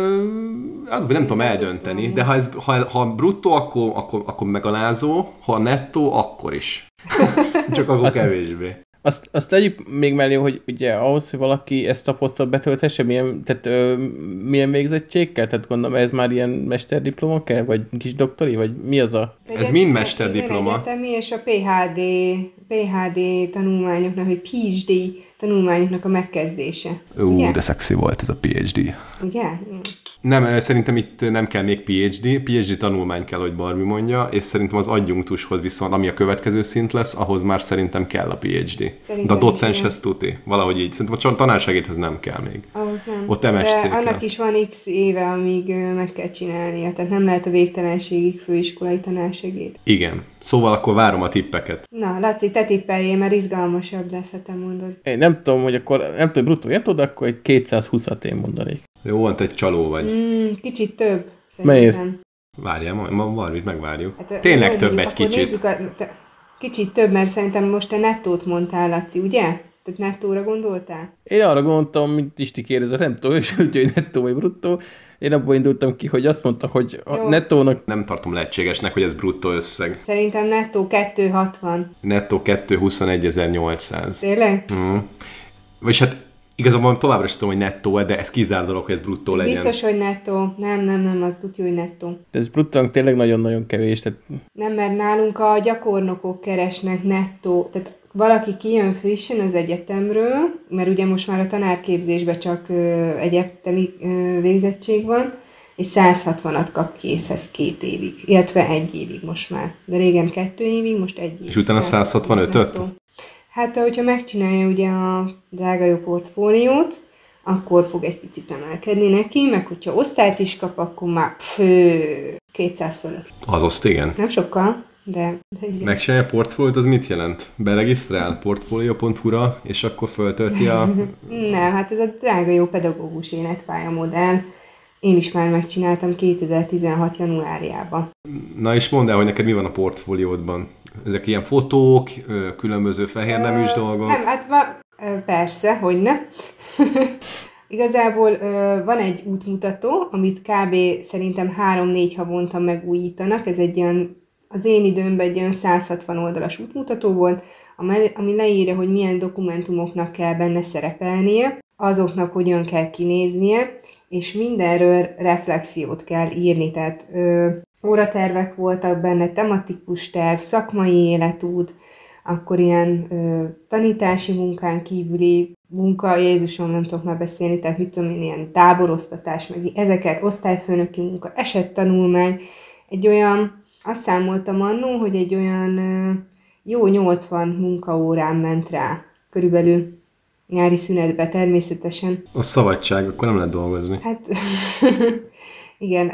az nem tudom eldönteni, de ha, ez, ha, ha bruttó, akkor, akkor, akkor megalázó, ha nettó, akkor is. Csak akkor kevésbé. Azt, azt tegyük még mellé, hogy ugye ahhoz, hogy valaki ezt a posztot betölthesse, milyen, tehát, ö, milyen végzettségkel? Tehát gondolom, ez már ilyen mesterdiploma kell, vagy kis doktori, vagy mi az a... Ez mind mesterdiploma. Egyetemi és a PHD, PHD tanulmányoknak, vagy PhD tanulmányoknak a megkezdése. Ú, ugye? de szexi volt ez a PhD. Ugye? Nem, szerintem itt nem kell még PhD, PhD tanulmány kell, hogy Barbie mondja, és szerintem az adjunktushoz viszont, ami a következő szint lesz, ahhoz már szerintem kell a PhD. Szerintem De a docenshez tuti, valahogy így. Szerintem a tanársegédhez nem kell még. Ahhoz nem. Ott MSC De annak is van x éve, amíg meg kell csinálnia, tehát nem lehet a végtelenségig főiskolai tanársegéd. Igen. Szóval akkor várom a tippeket. Na, Laci, te tippeljél, mert izgalmasabb lesz, ha te mondod. Én nem tudom, hogy akkor, nem tudom, bruttó, nem tudod, akkor egy 220-at én mondanék. Jó, te egy csaló vagy. Mm, kicsit több. Miért? Várjál, ma, ma valamit megvárjuk. Hát, Tényleg jó, több egy kicsit. A, te, kicsit több, mert szerintem most te nettót mondtál, Laci, ugye? Tehát nettóra gondoltál? Én arra gondoltam, mint Isti kérdezett, nem tudom, hogy nettó vagy bruttó. Én abból indultam ki, hogy azt mondta, hogy a Jó. nettónak... Nem tartom lehetségesnek, hogy ez bruttó összeg. Szerintem nettó 260. Nettó 221.800. Tényleg? Mm. Vagyis hát Igazából továbbra is tudom, hogy nettó, de ez kizár dolog, hogy ez bruttó ez legyen. biztos, hogy nettó. Nem, nem, nem, az tudja, hogy nettó. De ez bruttó tényleg nagyon-nagyon kevés. Tehát... Nem, mert nálunk a gyakornokok keresnek nettó. Tehát valaki kijön frissen az egyetemről, mert ugye most már a tanárképzésben csak ö, egyetemi ö, végzettség van, és 160-at kap készhez két évig, illetve egy évig most már. De régen kettő évig, most egy évig. És utána 165-öt? Hát, hogyha megcsinálja ugye a drága jó portfóliót, akkor fog egy picit emelkedni neki, meg hogyha osztályt is kap, akkor már fő 200 fölött. Az oszt, igen. Nem sokkal, de, de igen. Megcsinálja a portfóliót, az mit jelent? Beregisztrál portfolio.hu-ra, és akkor föltölti a... Nem, hát ez a drága jó pedagógus életpálya modell. Én is már megcsináltam 2016. januárjában. Na és mondd el, hogy neked mi van a portfóliódban? Ezek ilyen fotók, különböző fehérneműs dolgok? Nem, hát va, persze, hogy ne. Igazából van egy útmutató, amit kb. szerintem 3-4 havonta megújítanak. Ez egy olyan, az én időmben egy olyan 160 oldalas útmutató volt, ami leírja, hogy milyen dokumentumoknak kell benne szerepelnie, azoknak hogyan kell kinéznie, és mindenről reflexiót kell írni, tehát ö, óratervek voltak benne, tematikus terv, szakmai életút, akkor ilyen ö, tanítási munkán kívüli munka, Jézusom, nem tudok már beszélni, tehát mit tudom én, ilyen táboroztatás, meg ezeket, osztályfőnöki munka, esettanulmány, egy olyan, azt számoltam annó, hogy egy olyan ö, jó 80 munkaórán ment rá, körülbelül nyári szünetbe természetesen. A szabadság, akkor nem lehet dolgozni. Hát igen,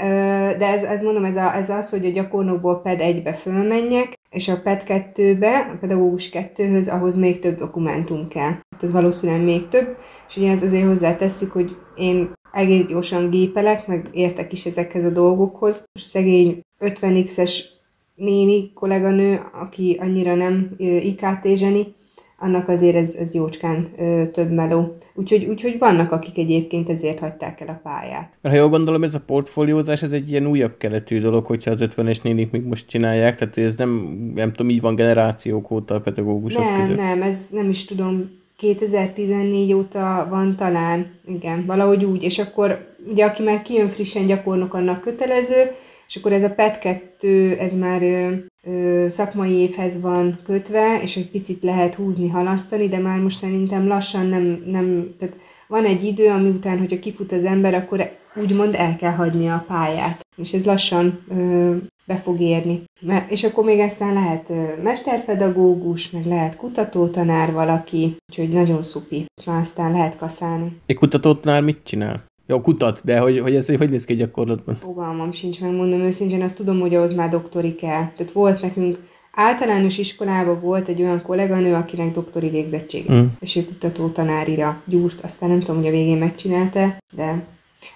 de ez, ez mondom, ez, a, ez az, hogy a gyakornokból PED 1-be fölmenjek, és a PED 2-be, a pedagógus 2-höz, ahhoz még több dokumentum kell. Hát ez valószínűleg még több, és ugye ez azért hozzátesszük, hogy én egész gyorsan gépelek, meg értek is ezekhez a dolgokhoz. Most szegény 50x-es néni kolléganő, aki annyira nem IKT zseni, annak azért ez, ez jócskán ö, több meló. Úgyhogy, úgyhogy vannak, akik egyébként ezért hagyták el a pályát. Mert ha jól gondolom, ez a portfóliózás, ez egy ilyen újabb keletű dolog, hogyha az 50-es nénik még most csinálják, tehát ez nem, nem tudom, így van generációk óta a pedagógusok nem, között. Nem, ez nem is tudom, 2014 óta van talán, igen, valahogy úgy, és akkor ugye aki már kijön frissen gyakornok, annak kötelező, és akkor ez a PET 2, ez már ö, szakmai évhez van kötve, és egy picit lehet húzni, halasztani, de már most szerintem lassan nem, nem tehát van egy idő, ami után, hogyha kifut az ember, akkor úgymond el kell hagyni a pályát. És ez lassan ö, be fog érni. És akkor még aztán lehet mesterpedagógus, meg lehet kutatótanár valaki, úgyhogy nagyon szupi. Már aztán lehet kaszálni. Egy kutatótanár mit csinál? Jó, kutat, de hogy, hogy ez hogy néz ki gyakorlatban? Fogalmam sincs, megmondom őszintén, azt tudom, hogy ahhoz már doktori kell. Tehát volt nekünk általános iskolában volt egy olyan kolléganő, akinek doktori végzettsége, mm. és ő kutató tanárira gyúrt, aztán nem tudom, hogy a végén megcsinálta, de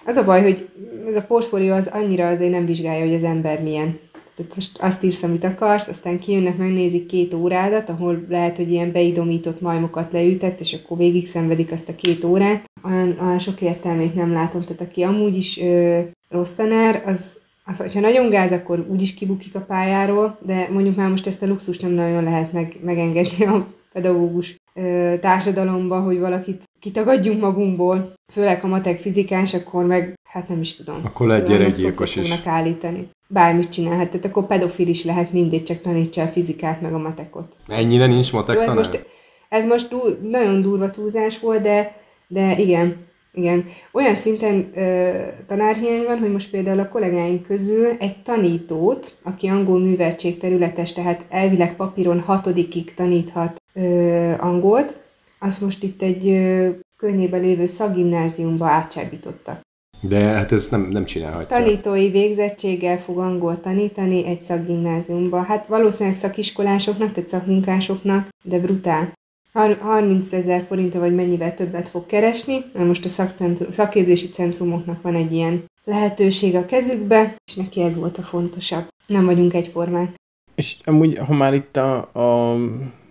az a baj, hogy ez a portfólió az annyira azért nem vizsgálja, hogy az ember milyen. Tehát most azt írsz, amit akarsz, aztán kijönnek, megnézik két órádat, ahol lehet, hogy ilyen beidomított majmokat leütetsz, és akkor végig szenvedik azt a két órát. Olyan, olyan sok értelmét nem látom. Tehát aki amúgy is ö, rossz tanár, az, az, hogyha nagyon gáz, akkor úgyis kibukik a pályáról, de mondjuk már most ezt a luxus nem nagyon lehet meg, megengedni a pedagógus ö, társadalomba, hogy valakit kitagadjunk magunkból. Főleg, ha matek fizikás, akkor meg, hát nem is tudom. Akkor lehet gyerekgyilkos is. állítani. Bármit csinálhat, tehát akkor pedofil is lehet, mindig csak tanítsa a fizikát meg a matekot. Ennyire nincs matek Jó, ez tanár? most, ez most túl, nagyon durva túlzás volt, de, de igen, igen. Olyan szinten ö, tanárhiány van, hogy most például a kollégáim közül egy tanítót, aki angol műveltség területes, tehát elvileg papíron hatodikig taníthat ö, angolt, azt most itt egy ö, környében lévő szakgimnáziumba átcsábítottak. De hát ez nem, nem csinálhatja. Tanítói végzettséggel fog angol tanítani egy szakgimnáziumba. Hát valószínűleg szakiskolásoknak, tehát szakmunkásoknak, de brutál. Har- 30 ezer forinttal vagy mennyivel többet fog keresni, mert most a szakcentrum, szakképzési centrumoknak van egy ilyen lehetőség a kezükbe, és neki ez volt a fontosabb. Nem vagyunk egyformák. És amúgy, ha már itt a, a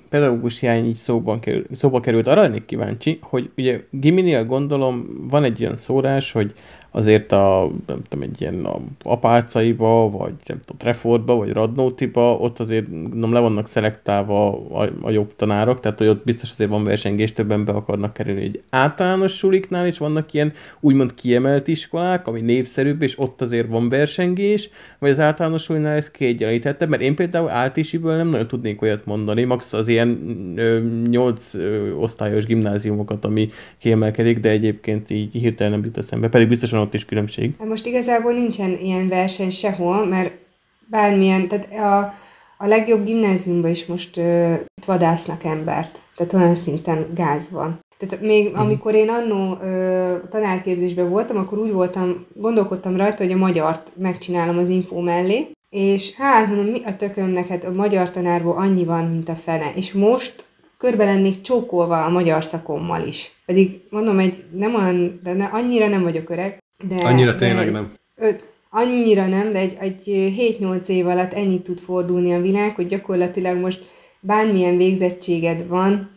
pedagógus hiány így szóban kerül, szóba került, arra lennék kíváncsi, hogy ugye Giminél gondolom van egy ilyen szórás, hogy azért a, nem tudom, egy ilyen apácaiba, vagy nem tudom, Trefordba, vagy Radnótiba, ott azért nem le vannak szelektálva a, a jobb tanárok, tehát hogy ott biztos azért van versengés, többen be akarnak kerülni. Egy általános suliknál is vannak ilyen úgymond kiemelt iskolák, ami népszerűbb, és ott azért van versengés, vagy az általános sulinál ez kiegyenlítette, mert én például áltisiből nem nagyon tudnék olyat mondani, max az ilyen ö, 8 ö, osztályos gimnáziumokat, ami kiemelkedik, de egyébként így hirtelen nem jut eszembe, pedig biztosan ott is különbség. Hát most igazából nincsen ilyen verseny sehol, mert bármilyen, tehát a, a legjobb gimnáziumban is most ö, vadásznak embert, tehát olyan szinten gáz van. Tehát még amikor én annó ö, tanárképzésben voltam, akkor úgy voltam, gondolkodtam rajta, hogy a magyart megcsinálom az info mellé, és hát mondom, mi a tökömnek, hát a magyar tanárból annyi van, mint a fene. És most körbe lennék csókolva a magyar szakommal is. Pedig mondom, egy nem olyan, de ne, annyira nem vagyok öreg, de... Annyira de tényleg nem. Öt, annyira nem, de egy, egy 7-8 év alatt ennyit tud fordulni a világ, hogy gyakorlatilag most bármilyen végzettséged van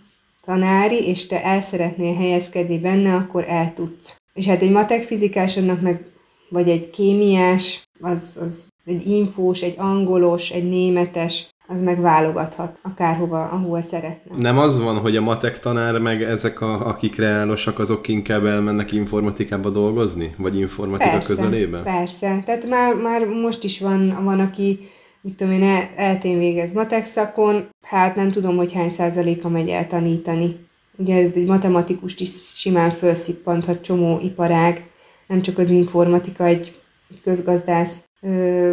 tanári, és te el szeretnél helyezkedni benne, akkor el tudsz. És hát egy matek fizikásodnak meg, vagy egy kémiás, az, az egy infós, egy angolos, egy németes, az meg válogathat akárhova, ahol szeretne. Nem az van, hogy a matek tanár meg ezek, a, akik reálosak, azok inkább elmennek informatikába dolgozni? Vagy informatika Persze, közelébe? persze. Tehát már, már most is van, van aki, mit tudom én, el- eltén végez matek szakon, hát nem tudom, hogy hány százaléka megy el tanítani. Ugye ez egy matematikust is simán felszippanthat csomó iparág, nem csak az informatika, egy közgazdász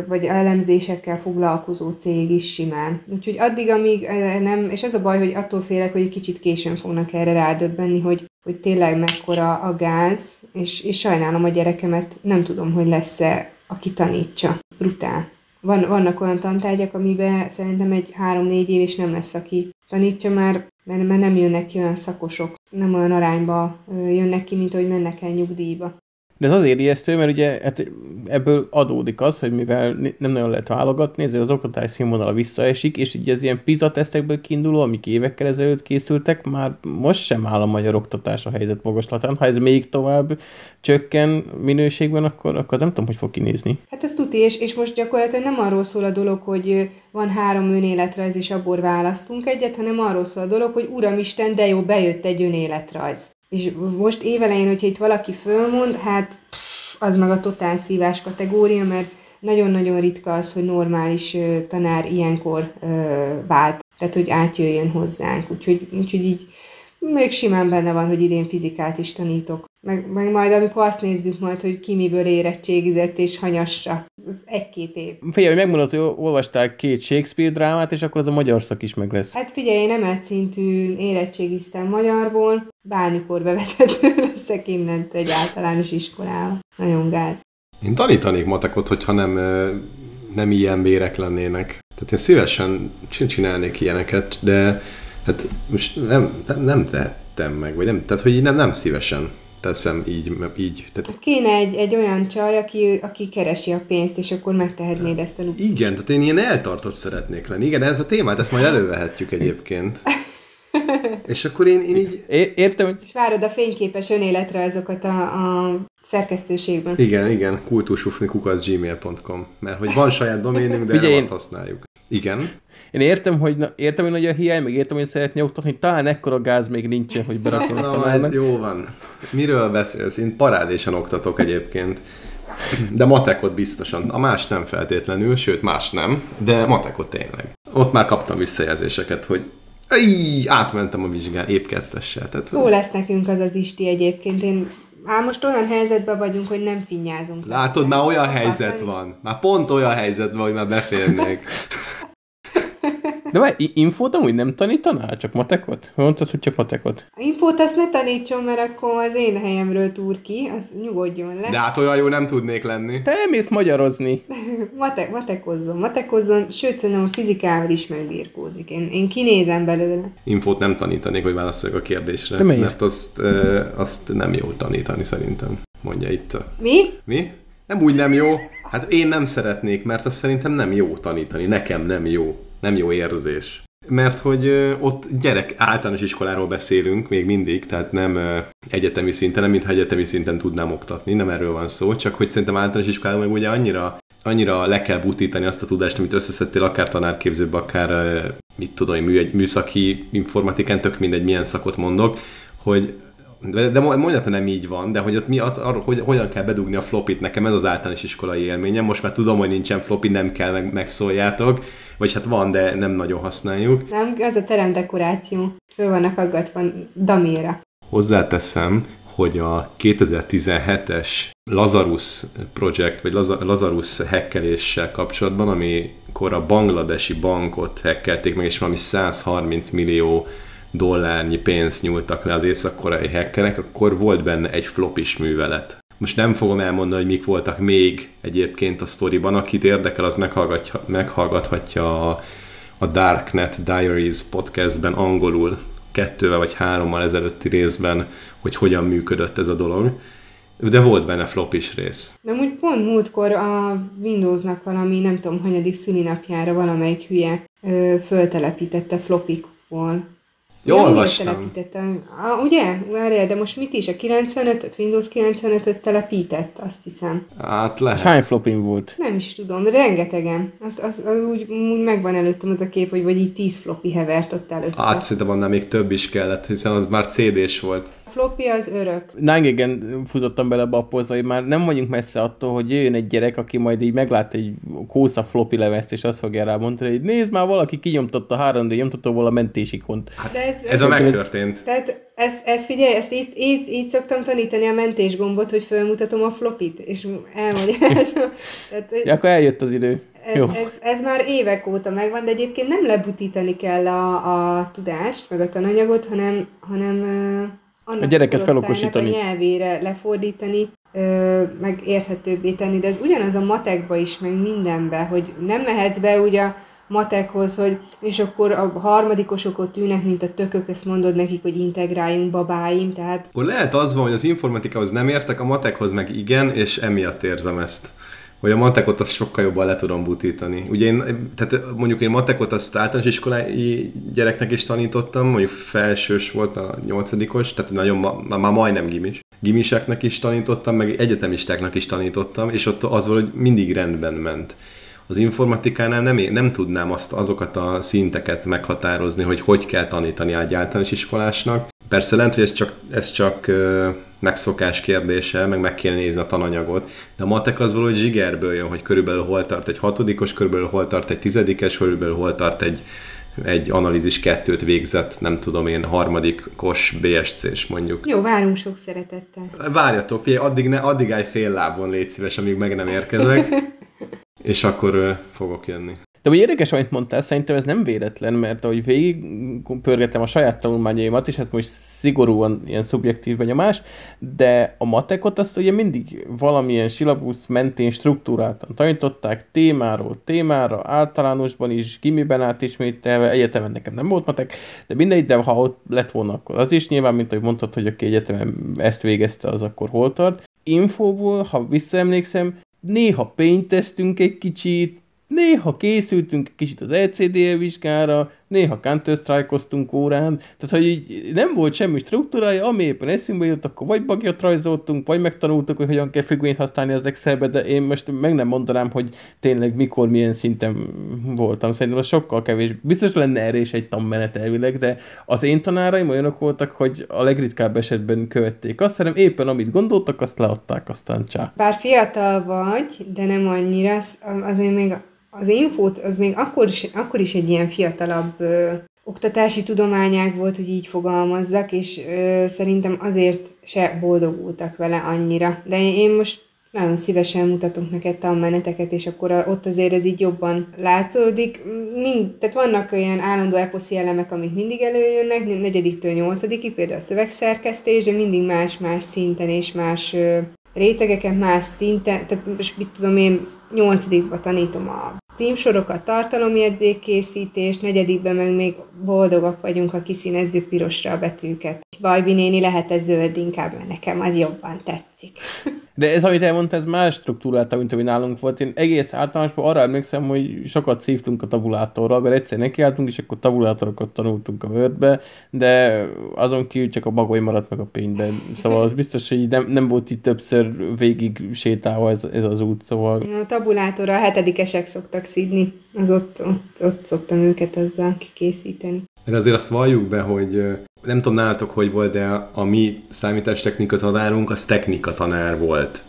vagy elemzésekkel foglalkozó cég is simán. Úgyhogy addig, amíg nem, és az a baj, hogy attól félek, hogy egy kicsit későn fognak erre rádöbbenni, hogy, hogy tényleg mekkora a gáz, és, és sajnálom a gyerekemet, nem tudom, hogy lesz-e, aki tanítsa. Brutál. Van, vannak olyan tantárgyak, amiben szerintem egy három-négy év, és nem lesz, aki tanítsa már, mert nem jönnek ki olyan szakosok, nem olyan arányba jönnek ki, mint ahogy mennek el nyugdíjba. De ez azért ijesztő, mert ugye hát ebből adódik az, hogy mivel nem nagyon lehet válogatni, ezért az oktatás színvonala visszaesik, és így az ilyen PISA tesztekből kiinduló, amik évekkel ezelőtt készültek, már most sem áll a magyar oktatás a helyzet magaslatán. Ha ez még tovább csökken minőségben, akkor, akkor nem tudom, hogy fog kinézni. Hát ez tuti, és, és most gyakorlatilag nem arról szól a dolog, hogy van három önéletrajz, és abból választunk egyet, hanem arról szól a dolog, hogy Uramisten, de jó, bejött egy önéletrajz. És most évelején, hogyha itt valaki fölmond, hát az meg a totál szívás kategória, mert nagyon-nagyon ritka az, hogy normális tanár ilyenkor vált, tehát hogy átjöjjön hozzánk. Úgyhogy, úgyhogy így még simán benne van, hogy idén fizikát is tanítok. Meg, meg majd, amikor azt nézzük majd, hogy ki miből érettségizett és hanyassa. Ez egy-két év. Figyelj, hogy megmondod, hogy olvastál két Shakespeare drámát, és akkor az a magyar szak is meg lesz. Hát figyelj, én emelt szintű érettségiztem magyarból, bármikor bevetető leszek innent egy általános iskolába. Nagyon gáz. Én tanítanék matekot, hogyha nem, nem ilyen bérek lennének. Tehát én szívesen csin- csinálnék ilyeneket, de hát most nem, nem, nem tehettem meg, vagy nem, tehát hogy így nem, nem szívesen teszem így, így. Tehát Kéne egy, egy olyan csaj, aki, aki keresi a pénzt, és akkor megtehetnéd ezt a luxust. igen, tehát én ilyen eltartott szeretnék lenni. Igen, ez a témát, ezt majd elővehetjük egyébként. És akkor én, én így... É- értem, hogy És várod a fényképes önéletrajzokat a, a szerkesztőségben. Igen, igen, kultusufni gmail.com, mert hogy van saját doménünk, de Figyelj, nem én- azt használjuk. Igen. Én értem, hogy, na, értem, hogy nagy a hiány, meg értem, hogy szeretné oktatni, talán ekkora gáz még nincsen, hogy berakjon Na, na, tanárnak. jó van. Miről beszélsz? Én parádésen oktatok egyébként. De matekot biztosan. A más nem feltétlenül, sőt más nem, de matekot tényleg. Ott már kaptam visszajelzéseket, hogy Íj, átmentem a vizsgán épp kettessel. Tehát, Jó lesz nekünk az az Isti egyébként. Én már most olyan helyzetben vagyunk, hogy nem finnyázunk. Látod, már olyan helyzet van. Már pont olyan helyzet van, hogy már beférnék. De várj, infót amúgy nem tanítanál? Csak matekot? Mondtad, hogy csak matekot. A infót azt ne tanítson, mert akkor az én helyemről túr ki, az nyugodjon le. De hát olyan jó nem tudnék lenni. Te elmész magyarozni. Mate, matekozzon, matekozzon, sőt, szerintem a fizikával is megbírkózik. Én, én kinézem belőle. Infót nem tanítanék, hogy válaszoljak a kérdésre. De miért? mert azt, ö, azt nem jó tanítani szerintem. Mondja itt a... Mi? Mi? Nem úgy nem jó. Hát én nem szeretnék, mert azt szerintem nem jó tanítani. Nekem nem jó. Nem jó érzés. Mert hogy ott gyerek általános iskoláról beszélünk még mindig, tehát nem egyetemi szinten, nem mintha egyetemi szinten tudnám oktatni, nem erről van szó, csak hogy szerintem általános iskolában meg ugye annyira, annyira le kell butítani azt a tudást, amit összeszedtél akár tanárképzőbe, akár mit tudom, műszaki informatikán, tök mindegy, milyen szakot mondok, hogy de, de mondja, hogy nem így van, de hogy ott mi az, arra, hogy hogyan kell bedugni a flopit, nekem ez az általános iskolai élményem. Most már tudom, hogy nincsen flopi, nem kell, meg, megszóljátok. Vagy hát van, de nem nagyon használjuk. Nem, az a teremdekoráció. Föl vannak aggatva daméra. Hozzáteszem, hogy a 2017-es Lazarus projekt, vagy Laza- Lazarus hekkeléssel kapcsolatban, amikor a bangladesi bankot hekkelték meg, és valami 130 millió dollárnyi pénzt nyúltak le az észak-koreai hackerek, akkor volt benne egy flopis művelet. Most nem fogom elmondani, hogy mik voltak még egyébként a sztoriban. Akit érdekel, az meghallgatja, meghallgathatja a, a Darknet Diaries podcastben angolul kettővel vagy hárommal ezelőtti részben, hogy hogyan működött ez a dolog. De volt benne flopis rész. De úgy pont múltkor a Windowsnak valami, nem tudom, hanyadik szülinapjára valamelyik hülye ö, föltelepítette flopikból. Jó, Ja, olvastam. telepítettem? Ah, ugye? Várjál, de most mit is? A 95-öt, Windows 95-öt telepített, azt hiszem. Hát lehet. hány flopin volt? Nem is tudom, de rengetegen. Az, az, az úgy, úgy megvan előttem az a kép, hogy vagy így 10 floppy hevert ott előtte. Hát szerintem annál még több is kellett, hiszen az már CD-s volt. Floppy az örök. Nángégen futottam bele abba a pozza, hogy már nem vagyunk messze attól, hogy jöjjön egy gyerek, aki majd így meglát egy kósza floppy lemezt, és azt fogja rá mondani, hogy nézd már, valaki kinyomtatta 3D nyomtatóval a mentésikont. De ez, Ez a megtörtént. Tehát ezt, ezt figyelj, ezt így, így, így szoktam tanítani a mentés gombot, hogy felmutatom a flopit, és elmagyarázom. Tehát, Ja, akkor eljött az idő. ez, Jó. ez, ez, már évek óta megvan, de egyébként nem lebutítani kell a, a tudást, meg a tananyagot, hanem, hanem annak A gyereket korosztálynak felokosítani. a nyelvére lefordítani, ö, meg érthetőbbé tenni, de ez ugyanaz a matekba is, meg mindenbe, hogy nem mehetsz be ugye a matekhoz, hogy és akkor a harmadikosok ott ülnek, mint a tökök, ezt mondod nekik, hogy integráljunk babáim, tehát Akkor lehet az van, hogy az informatikához nem értek, a matekhoz meg igen, és emiatt érzem ezt. Hogy a matekot azt sokkal jobban le tudom butítani. Ugye én, tehát mondjuk én matekot azt általános iskolai gyereknek is tanítottam, mondjuk felsős volt a nyolcadikos, tehát nagyon ma, már majdnem gimis. Gimiseknek is tanítottam, meg egyetemistáknak is tanítottam, és ott az volt, hogy mindig rendben ment. Az informatikánál nem, nem tudnám azt, azokat a szinteket meghatározni, hogy hogy kell tanítani egy általános iskolásnak. Persze lehet, hogy ez csak, ez csak megszokás kérdése, meg meg kéne nézni a tananyagot, de a matek az valahogy zsigerből jön, hogy körülbelül hol tart egy hatodikos, körülbelül hol tart egy tizedikes, körülbelül hol tart egy, egy analízis kettőt végzett, nem tudom én, harmadikos BSC-s mondjuk. jó, várunk sok szeretettel. Várjatok, figyelj, addig, ne, addig állj fél lábon, légy szíves, amíg meg nem érkezek, és akkor fogok jönni. De úgy érdekes, amit mondtál, szerintem ez nem véletlen, mert ahogy végig pörgetem a saját tanulmányaimat, és ez most szigorúan ilyen szubjektív benyomás, de a matekot azt ugye mindig valamilyen silabusz mentén struktúráltan tanították, témáról témára, általánosban is, gimiben átismételve, egyetemen nekem nem volt matek, de mindegy, de ha ott lett volna, akkor az is nyilván, mint ahogy mondtad, hogy aki egyetemen ezt végezte, az akkor hol tart. Infóból, ha visszaemlékszem, néha painteztünk egy kicsit, néha készültünk kicsit az LCD vizsgára, néha counter órán, tehát hogy így nem volt semmi struktúrája, ami éppen eszünkbe jött, akkor vagy bagjat rajzoltunk, vagy megtanultuk, hogy hogyan kell függvényt használni az Excelbe, de én most meg nem mondanám, hogy tényleg mikor, milyen szinten voltam. Szerintem az sokkal kevés. Biztos lenne erre is egy tanmenet elvileg, de az én tanáraim olyanok voltak, hogy a legritkább esetben követték. Azt hiszem éppen amit gondoltak, azt leadták, aztán csá. Bár fiatal vagy, de nem annyira, azért még az infót, az még akkor is, akkor is egy ilyen fiatalabb ö, oktatási tudományág volt, hogy így fogalmazzak, és ö, szerintem azért se boldogultak vele annyira. De én most nagyon szívesen mutatok neked tanmeneteket, és akkor ott azért ez így jobban látszódik. Mind, tehát vannak olyan állandó eposzi elemek, amik mindig előjönnek, negyediktől nyolcadikig, például a szövegszerkesztés, de mindig más-más szinten és más ö, rétegeken, más szinten, tehát most mit tudom én, nyolcadikba tanítom a címsorokat, tartalomjegyzékkészítést, negyedikben meg még boldogak vagyunk, ha kiszínezzük pirosra a betűket. Bajbi néni, lehet ez zöld inkább, mert nekem az jobban tetszik. De ez, amit elmondta, ez más struktúrát, mint ami nálunk volt. Én egész általánosban arra emlékszem, hogy sokat szívtunk a tabulátorral, mert egyszer nekiálltunk, és akkor tabulátorokat tanultunk a word de azon kívül csak a bagoly maradt meg a pénzben. Szóval az biztos, hogy nem, nem volt itt többször végig sétálva ez, ez az út, szóval... A tabulátorra a hetedikesek szoktak szídni, az ott, ott, ott szoktam őket ezzel kikészíteni. Meg azért azt valljuk be, hogy nem tudom nálatok, hogy volt, de a mi számítástechnika tanárunk, az technika tanár volt.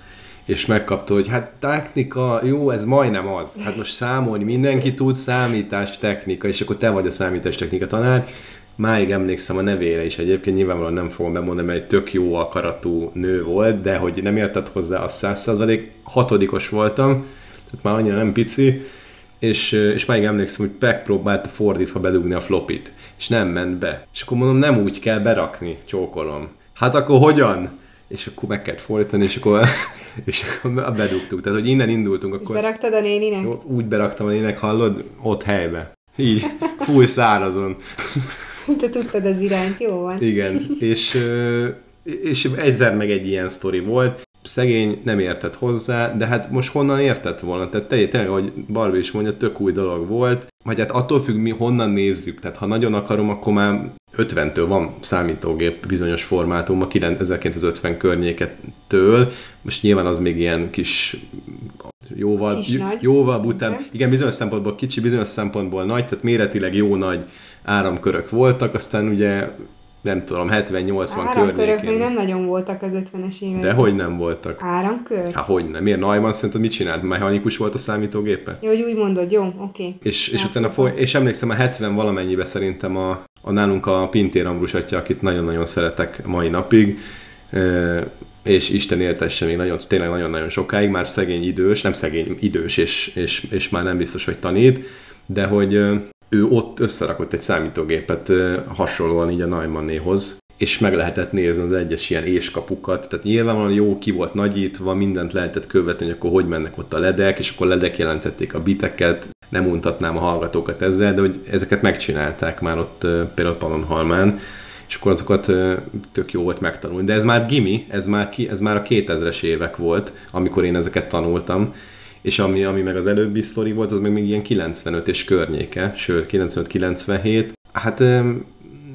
És megkapta, hogy hát technika, jó, ez majdnem az. Hát most számolni, mindenki tud számítástechnika, és akkor te vagy a számítástechnika tanár. Máig emlékszem a nevére is egyébként, nyilvánvalóan nem fogom bemondani, mert egy tök jó akaratú nő volt, de hogy nem értett hozzá a száz hatodikos voltam, tehát már annyira nem pici, és, és máig emlékszem, hogy megpróbálta fordítva bedugni a flopit és nem ment be. És akkor mondom, nem úgy kell berakni, csókolom. Hát akkor hogyan? És akkor meg kellett fordítani, és akkor, és akkor bedugtuk. Tehát, hogy innen indultunk. Akkor, és beraktad a néninek? Úgy beraktam a néninek, hallod? Ott helybe. Így, full szárazon. Te tudtad az irányt, jó van. Igen, és, és egyszer meg egy ilyen sztori volt, szegény nem értett hozzá, de hát most honnan értett volna? Tehát tényleg, ahogy Barbie is mondja, tök új dolog volt, vagy hát attól függ, mi honnan nézzük. Tehát ha nagyon akarom, akkor már 50-től van számítógép bizonyos formátum, a 1950 környékettől. Most nyilván az még ilyen kis jóval, kis j- jóval. Okay. Igen, bizonyos szempontból kicsi, bizonyos szempontból nagy, tehát méretileg jó nagy áramkörök voltak, aztán ugye nem tudom, 70-80 környékén. Még nem nagyon voltak az 50-es években. De hogy nem voltak? Áramkör? Hát hogy nem? Miért Neumann szerinted mit csinált? Mechanikus volt a számítógépe? Jó, hogy úgy mondod, jó, oké. Okay. És, és utána foly, és emlékszem a 70 valamennyibe szerintem a, a nálunk a Pintér Ambrus atya, akit nagyon-nagyon szeretek mai napig, és Isten éltesse még nagyon, tényleg nagyon-nagyon sokáig, már szegény idős, nem szegény idős, és, és, és már nem biztos, hogy tanít, de hogy ő ott összerakott egy számítógépet hasonlóan így a Neumannnéhoz, és meg lehetett nézni az egyes ilyen éskapukat, tehát nyilvánvalóan jó ki volt nagyítva, mindent lehetett követni, hogy akkor hogy mennek ott a ledek, és akkor ledek jelentették a biteket, nem untatnám a hallgatókat ezzel, de hogy ezeket megcsinálták már ott például Pannonhalmán, és akkor azokat tök jó volt megtanulni. De ez már gimi, ez már, ki, ez már a 2000-es évek volt, amikor én ezeket tanultam, és ami, ami meg az előbbi sztori volt, az meg még ilyen 95 és környéke, sőt 95-97. Hát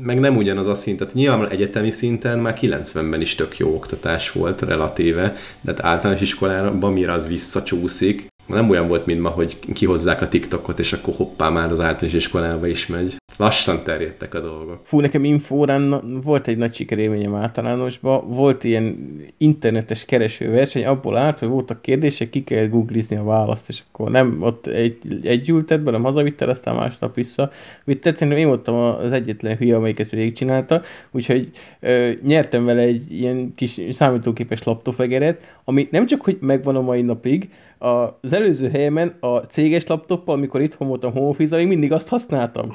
meg nem ugyanaz a szint, tehát nyilván egyetemi szinten már 90-ben is tök jó oktatás volt relatíve, de hát általános iskolában mire az visszacsúszik, nem olyan volt, mint ma, hogy kihozzák a TikTokot, és akkor hoppá, már az általános iskolába is megy. Lassan terjedtek a dolgok. Fú, nekem infórán volt egy nagy sikerélményem általánosban, volt ilyen internetes keresőverseny, abból állt, hogy voltak kérdések, ki kell googlizni a választ, és akkor nem ott egy, egy ültet be, nem hazavittel, aztán másnap vissza. Úgy tetszett, én voltam az egyetlen hülye, amelyik ezt végigcsinálta, úgyhogy ö, nyertem vele egy ilyen kis számítógépes laptopegeret, ami nem csak, hogy megvan a mai napig, az előző helyemen a céges laptoppal, amikor itthon voltam home még mindig azt használtam.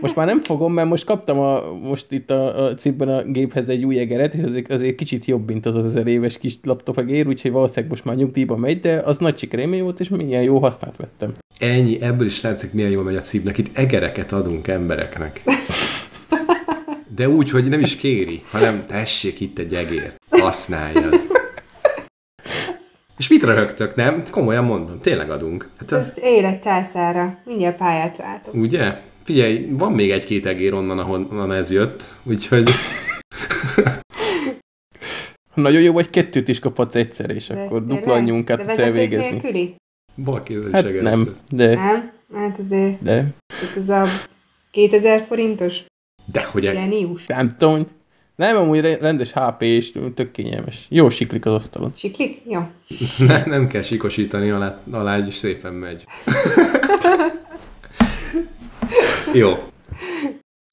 Most már nem fogom, mert most kaptam a, most itt a, a cikkben a géphez egy új egeret, és azért, azért kicsit jobb, mint az az ezer éves kis laptop egér, úgyhogy valószínűleg most már nyugdíjba megy, de az nagy sikerélmény volt, és milyen jó hasznát vettem. Ennyi, ebből is látszik, milyen jól megy a címnek. Itt egereket adunk embereknek. De úgy, hogy nem is kéri, hanem tessék itt egy egér. Használjad. És mit röhögtök, nem? Komolyan mondom, tényleg adunk. Hát az... Élet császára, mindjárt pályát váltok. Ugye? Figyelj, van még egy-két egér onnan, ahonnan ez jött, úgyhogy... Nagyon jó, vagy kettőt is kaphatsz egyszer, és de, akkor dupla annyi munkát tudsz elvégezni. Nélküli? Bal hát nem, de... Nem? Hát azért... De... Itt ez a 2000 forintos? De hogy... Genius. Nem tudom, nem, amúgy rendes HP és tök kényelmes. Jó siklik az asztalon. Siklik? Jó. ne, nem kell sikosítani, alá, alá is szépen megy. Jó.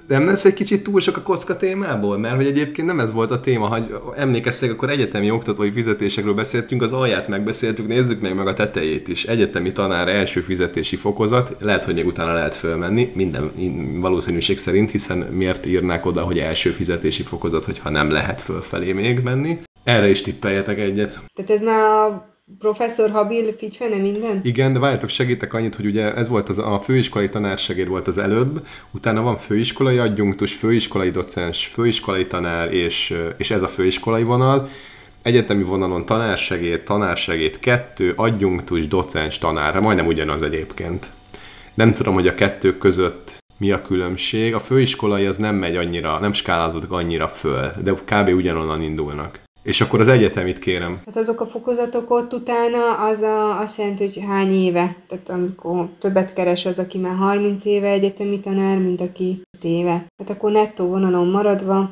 Nem lesz egy kicsit túl sok a kocka témából? Mert hogy egyébként nem ez volt a téma, hogy emlékeztek, akkor egyetemi oktatói fizetésekről beszéltünk, az alját megbeszéltük, nézzük meg meg a tetejét is. Egyetemi tanár első fizetési fokozat, lehet, hogy még utána lehet fölmenni, minden valószínűség szerint, hiszen miért írnák oda, hogy első fizetési fokozat, hogyha nem lehet fölfelé még menni. Erre is tippeljetek egyet. Tehát ez már a Professzor Habil figyfene minden? Igen, de várjátok, segítek annyit, hogy ugye ez volt az, a főiskolai tanársegéd volt az előbb, utána van főiskolai adjunktus, főiskolai docens, főiskolai tanár, és, és ez a főiskolai vonal. Egyetemi vonalon tanársegéd, tanársegéd kettő, adjunktus, docens, tanár, majdnem ugyanaz egyébként. Nem tudom, hogy a kettő között mi a különbség. A főiskolai az nem megy annyira, nem skálázódik annyira föl, de kb. ugyanonnan indulnak. És akkor az egyetemit kérem. Hát azok a fokozatok ott utána, az a, azt jelenti, hogy hány éve. Tehát amikor többet keres az, aki már 30 éve egyetemi tanár, mint aki 5 éve. Tehát akkor nettó vonalon maradva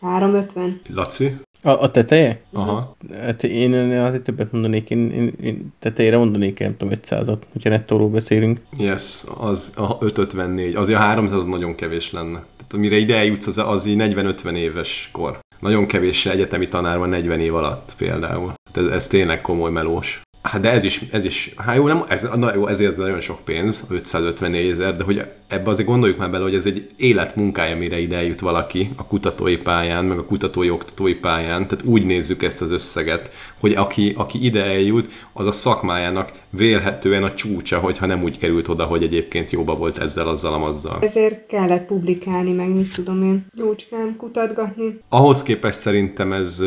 350. Laci? A, a teteje? Aha. Hát én azért többet mondanék, én, én, én tetejére mondanék, nem tudom, 500-at, hogyha nettóról beszélünk. Yes, az a 554, azért a 300 az nagyon kevés lenne. Tehát mire ide eljutsz, az, az így 40-50 éves kor. Nagyon kevés egyetemi tanár van 40 év alatt például. Ez, ez tényleg komoly melós. Hát de ez is, ez is, hát jó, nem, ez, na jó, ezért ez nagyon sok pénz, 554 ezer, de hogy ebbe azért gondoljuk már bele, hogy ez egy életmunkája, mire ide eljut valaki a kutatói pályán, meg a kutatói oktatói pályán, tehát úgy nézzük ezt az összeget, hogy aki, aki ide eljut, az a szakmájának vélhetően a csúcsa, hogyha nem úgy került oda, hogy egyébként jóba volt ezzel, azzal, amazzal. Ezért kellett publikálni, meg mit tudom én, jócskán kutatgatni. Ahhoz képest szerintem ez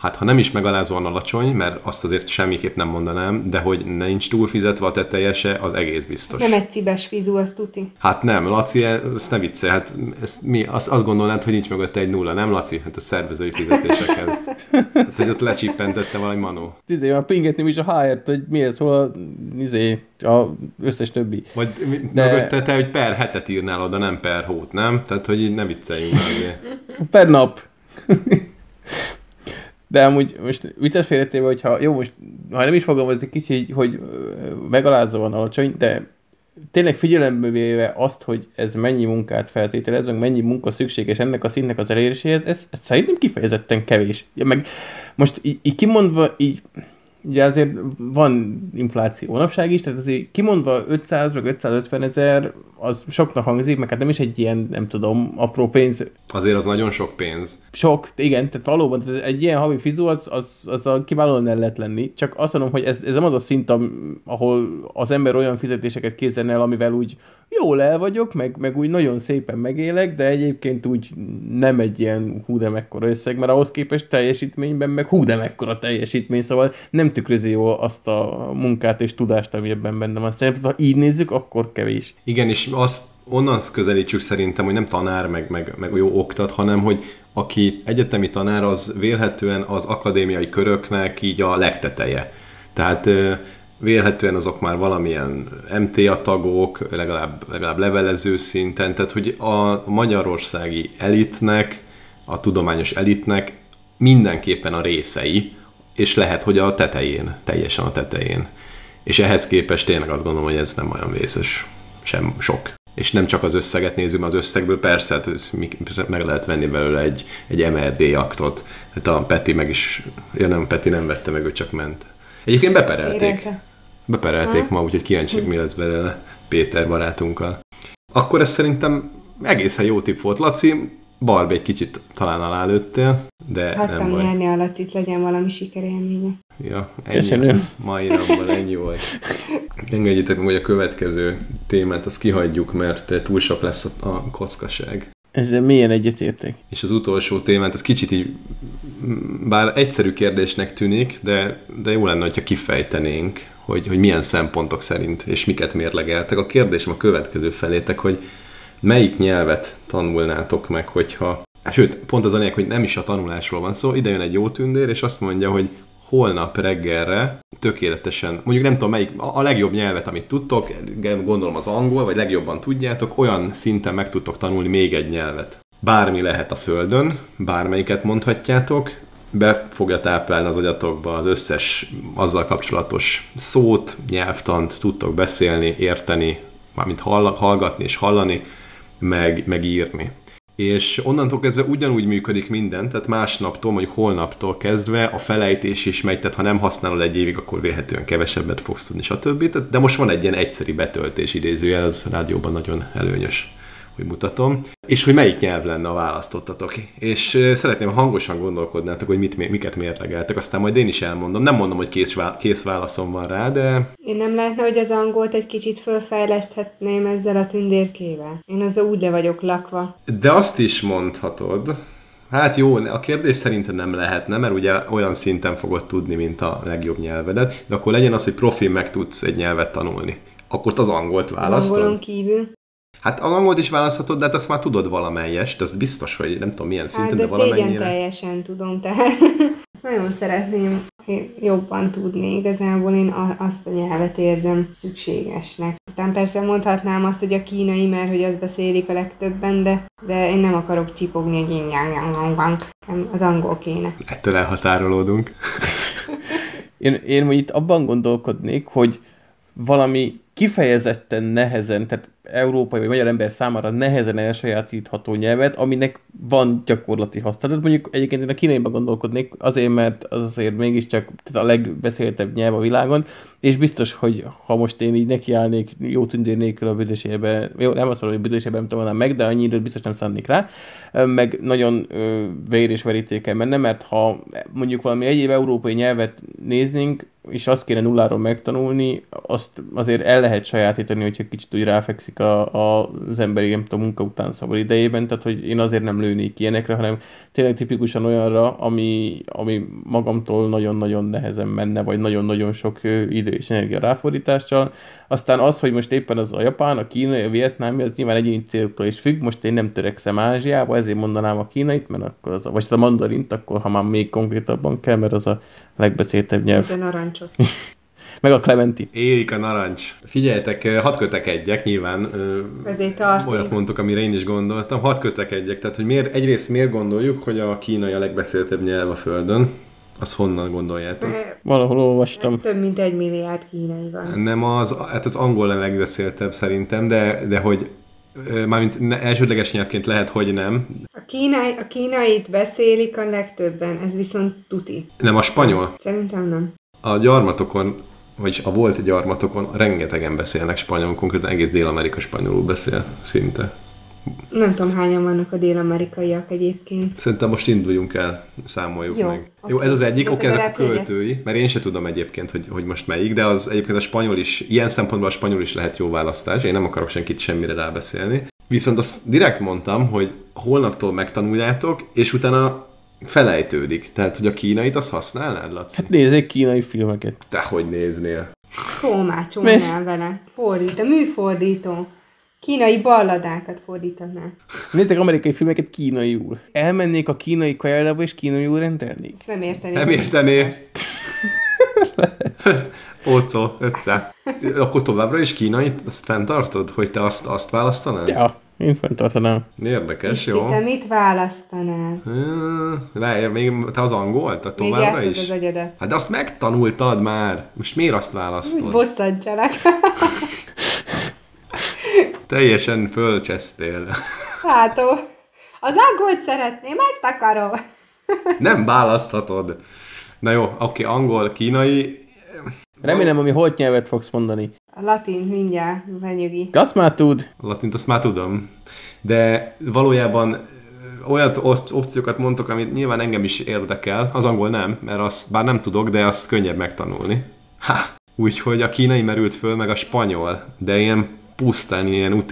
hát ha nem is megalázóan alacsony, mert azt azért semmiképp nem mondanám, de hogy nincs túl fizetve a tetejese, az egész biztos. Nem egy cibes fizu, azt tuti. Hát nem, Laci, ezt ne vicce, hát ezt mi, azt, azt gondolnád, hogy nincs mögötte egy nulla, nem Laci? Hát a szervezői fizetésekhez. hát, hogy ott lecsippentette valami manó. Izé, már pingetni is a HR-t, hogy miért hol a, izé, a összes többi. Vagy de... mögötte te, hogy per hetet írnál oda, nem per hót, nem? Tehát, hogy így ne vicceljünk meg. per nap. De amúgy most vicces félretéve, hogyha jó, most ha nem is fogalmazni kicsit, hogy megalázza van alacsony, de tényleg figyelembe véve azt, hogy ez mennyi munkát feltételez, mennyi munka szükséges ennek a szintnek az eléréséhez, ez, ez szerintem kifejezetten kevés. Ja, meg most így, így kimondva, így ugye azért van infláció napság is, tehát azért kimondva 500 vagy 550 ezer, az soknak hangzik, meg hát nem is egy ilyen, nem tudom, apró pénz. Azért az nagyon sok pénz. Sok, igen, tehát valóban tehát egy ilyen havi fizu, az, az, az a kiválóan el lehet lenni. Csak azt mondom, hogy ez, ez nem az a szint, ahol az ember olyan fizetéseket kézzel el, amivel úgy jól el vagyok, meg, meg úgy nagyon szépen megélek, de egyébként úgy nem egy ilyen hú de mekkora összeg, mert ahhoz képest teljesítményben meg hú de mekkora teljesítmény, szóval nem tükrözi jól azt a munkát és tudást, ami ebben bennem van. Szerintem, ha így nézzük, akkor kevés. Igen, és azt onnan közelítsük szerintem, hogy nem tanár, meg, meg, meg jó oktat, hanem hogy aki egyetemi tanár, az vélhetően az akadémiai köröknek így a legteteje. Tehát vélhetően azok már valamilyen MTA tagok, legalább, legalább levelező szinten, tehát hogy a magyarországi elitnek, a tudományos elitnek mindenképpen a részei, és lehet, hogy a tetején, teljesen a tetején. És ehhez képest tényleg azt gondolom, hogy ez nem olyan vészes, sem sok. És nem csak az összeget nézzük, az összegből persze, hát meg lehet venni belőle egy, egy MRD aktot. Hát a Peti meg is, ja nem, Peti nem vette meg, ő csak ment. Egyébként beperelték. Érenke. Beperelték ha? ma, úgyhogy kíváncsiak, mi lesz belőle Péter barátunkkal. Akkor ez szerintem egészen jó tipp volt. Laci, Barb egy kicsit talán alá lőttél, de Hagytam nem baj. nyerni a Lacit, legyen valami sikerélménye. Ja, ennyi. Köszönöm. Mai napban ennyi volt. Engedjétek meg, hogy a következő témát azt kihagyjuk, mert túl sok lesz a, a kockaság. Ezzel milyen egyetértek? És az utolsó témát, ez kicsit így, bár egyszerű kérdésnek tűnik, de, de jó lenne, hogyha kifejtenénk, hogy, hogy milyen szempontok szerint és miket mérlegeltek. A kérdésem a következő felétek, hogy melyik nyelvet tanulnátok meg, hogyha... Sőt, pont az a lényeg, hogy nem is a tanulásról van szó, ide jön egy jó tündér, és azt mondja, hogy holnap reggelre tökéletesen, mondjuk nem tudom melyik, a legjobb nyelvet, amit tudtok, gondolom az angol, vagy legjobban tudjátok, olyan szinten meg tudtok tanulni még egy nyelvet. Bármi lehet a földön, bármelyiket mondhatjátok, be fogja táplálni az agyatokba az összes azzal kapcsolatos szót, nyelvtant, tudtok beszélni, érteni, mármint hallgatni és hallani, meg, meg írni és onnantól kezdve ugyanúgy működik minden, tehát másnaptól, mondjuk holnaptól kezdve a felejtés is megy, tehát ha nem használod egy évig, akkor véhetően kevesebbet fogsz tudni, stb. De most van egy ilyen egyszeri betöltés idézőjel, ez rádióban nagyon előnyös hogy mutatom, és hogy melyik nyelv lenne a választottatok. És szeretném, ha hangosan gondolkodnátok, hogy mit, miket mérlegeltek, aztán majd én is elmondom. Nem mondom, hogy kész, kész válaszom van rá, de... Én nem lehetne, hogy az angolt egy kicsit fölfejleszthetném ezzel a tündérkével. Én az úgy le vagyok lakva. De azt is mondhatod, Hát jó, a kérdés szerintem nem lehetne, mert ugye olyan szinten fogod tudni, mint a legjobb nyelvedet, de akkor legyen az, hogy profi meg tudsz egy nyelvet tanulni. Akkor az angolt választod. Az angolon kívül. Hát a angolt is választhatod, de hát azt már tudod valamelyest, az biztos, hogy nem tudom milyen szinten, hát, de, de valamennyire. teljesen tudom, tehát ezt nagyon szeretném jobban tudni. Igazából én azt a nyelvet érzem szükségesnek. Aztán persze mondhatnám azt, hogy a kínai, mert hogy azt beszélik a legtöbben, de, de én nem akarok csipogni, hogy én az angol kéne. Ettől elhatárolódunk. én, én itt abban gondolkodnék, hogy valami kifejezetten nehezen, tehát európai vagy magyar ember számára nehezen elsajátítható nyelvet, aminek van gyakorlati használat. mondjuk egyébként én a kínaiban gondolkodnék, azért, mert az azért mégiscsak tehát a legbeszéltebb nyelv a világon, és biztos, hogy ha most én így nekiállnék jó tündér nélkül a büdösébe, jó, nem azt mondom, hogy büdösébe nem tudom meg, de annyi időt biztos nem szánnék rá, meg nagyon ö, vér és verítéken menne, mert ha mondjuk valami egyéb európai nyelvet néznénk, és azt kéne nulláról megtanulni, azt azért el lehet sajátítani, hogyha kicsit úgy ráfekszik a, a, az emberi, nem tudom, munka után szabad idejében, tehát hogy én azért nem lőnék ilyenekre, hanem tényleg tipikusan olyanra, ami, ami magamtól nagyon-nagyon nehezen menne, vagy nagyon-nagyon sok idő és energia ráfordítással. Aztán az, hogy most éppen az a japán, a kínai, a vietnámi, az nyilván egyéni céloktól is függ. Most én nem törekszem Ázsiába, ezért mondanám a kínait, mert akkor az, a, vagy a mandarint, akkor ha már még konkrétabban kell, mert az a legbeszéltebb nyelv. A narancsot. meg a Clementi. Érik a narancs. Figyeljetek, hadd kötekedjek, nyilván Ezért olyat mondtuk, amire én is gondoltam. Hadd kötekedjek, tehát hogy miért, egyrészt miért gondoljuk, hogy a kínai a legbeszéltebb nyelv a Földön, azt honnan gondoljátok? Valahol olvastam. Több mint egy milliárd kínai van. Nem az, hát az angol a legbeszéltebb szerintem, de, de hogy mármint elsődleges nyelvként lehet, hogy nem. A, kínai, a kínait beszélik a legtöbben, ez viszont tuti. Nem a spanyol? Szerintem nem. A gyarmatokon vagyis a volt gyarmatokon rengetegen beszélnek spanyolul, konkrétan egész Dél-Amerika spanyolul beszél szinte. Nem tudom, hányan vannak a dél-amerikaiak egyébként. Szerintem most induljunk el, számoljuk Jó, meg. Jó, ez az egyik, oké, ezek a költői, mert én sem tudom egyébként, hogy, hogy most melyik, de az egyébként a spanyol is, ilyen szempontból a spanyol is lehet jó választás, én nem akarok senkit semmire rábeszélni. Viszont azt direkt mondtam, hogy holnaptól megtanuljátok, és utána felejtődik. Tehát, hogy a kínait azt használnád, Laci? Hát nézzék kínai filmeket. Te hogy néznél? Tolmácsolnál vele. Fordít, a műfordító. Kínai balladákat fordítanál. Nézzek amerikai filmeket kínaiul. Elmennék a kínai kajálába és kínaiul rendelnék. Ezt nem értené. Nem értené. Ócó, ötsze. Akkor továbbra is kínai, azt fenntartod, hogy te azt, azt választanád? Ja. Én fenntartanám. Érdekes, és jó. te mit választanál? Várj, még te az angol? Te továbbra még is? az agyadat. Hát de azt megtanultad már. Most miért azt választod? Bosszantsanak. Teljesen fölcsesztél. Látó. Az angolt szeretném, ezt akarom. Nem választhatod. Na jó, oké, angol, kínai. Remélem, ami holt nyelvet fogsz mondani. A latin mindjárt benyögi. Azt már tud. A latint azt már tudom. De valójában olyan opciókat mondtok, amit nyilván engem is érdekel, az angol nem, mert azt bár nem tudok, de azt könnyebb megtanulni. Ha! Úgyhogy a kínai merült föl, meg a spanyol, de ilyen pusztán ilyen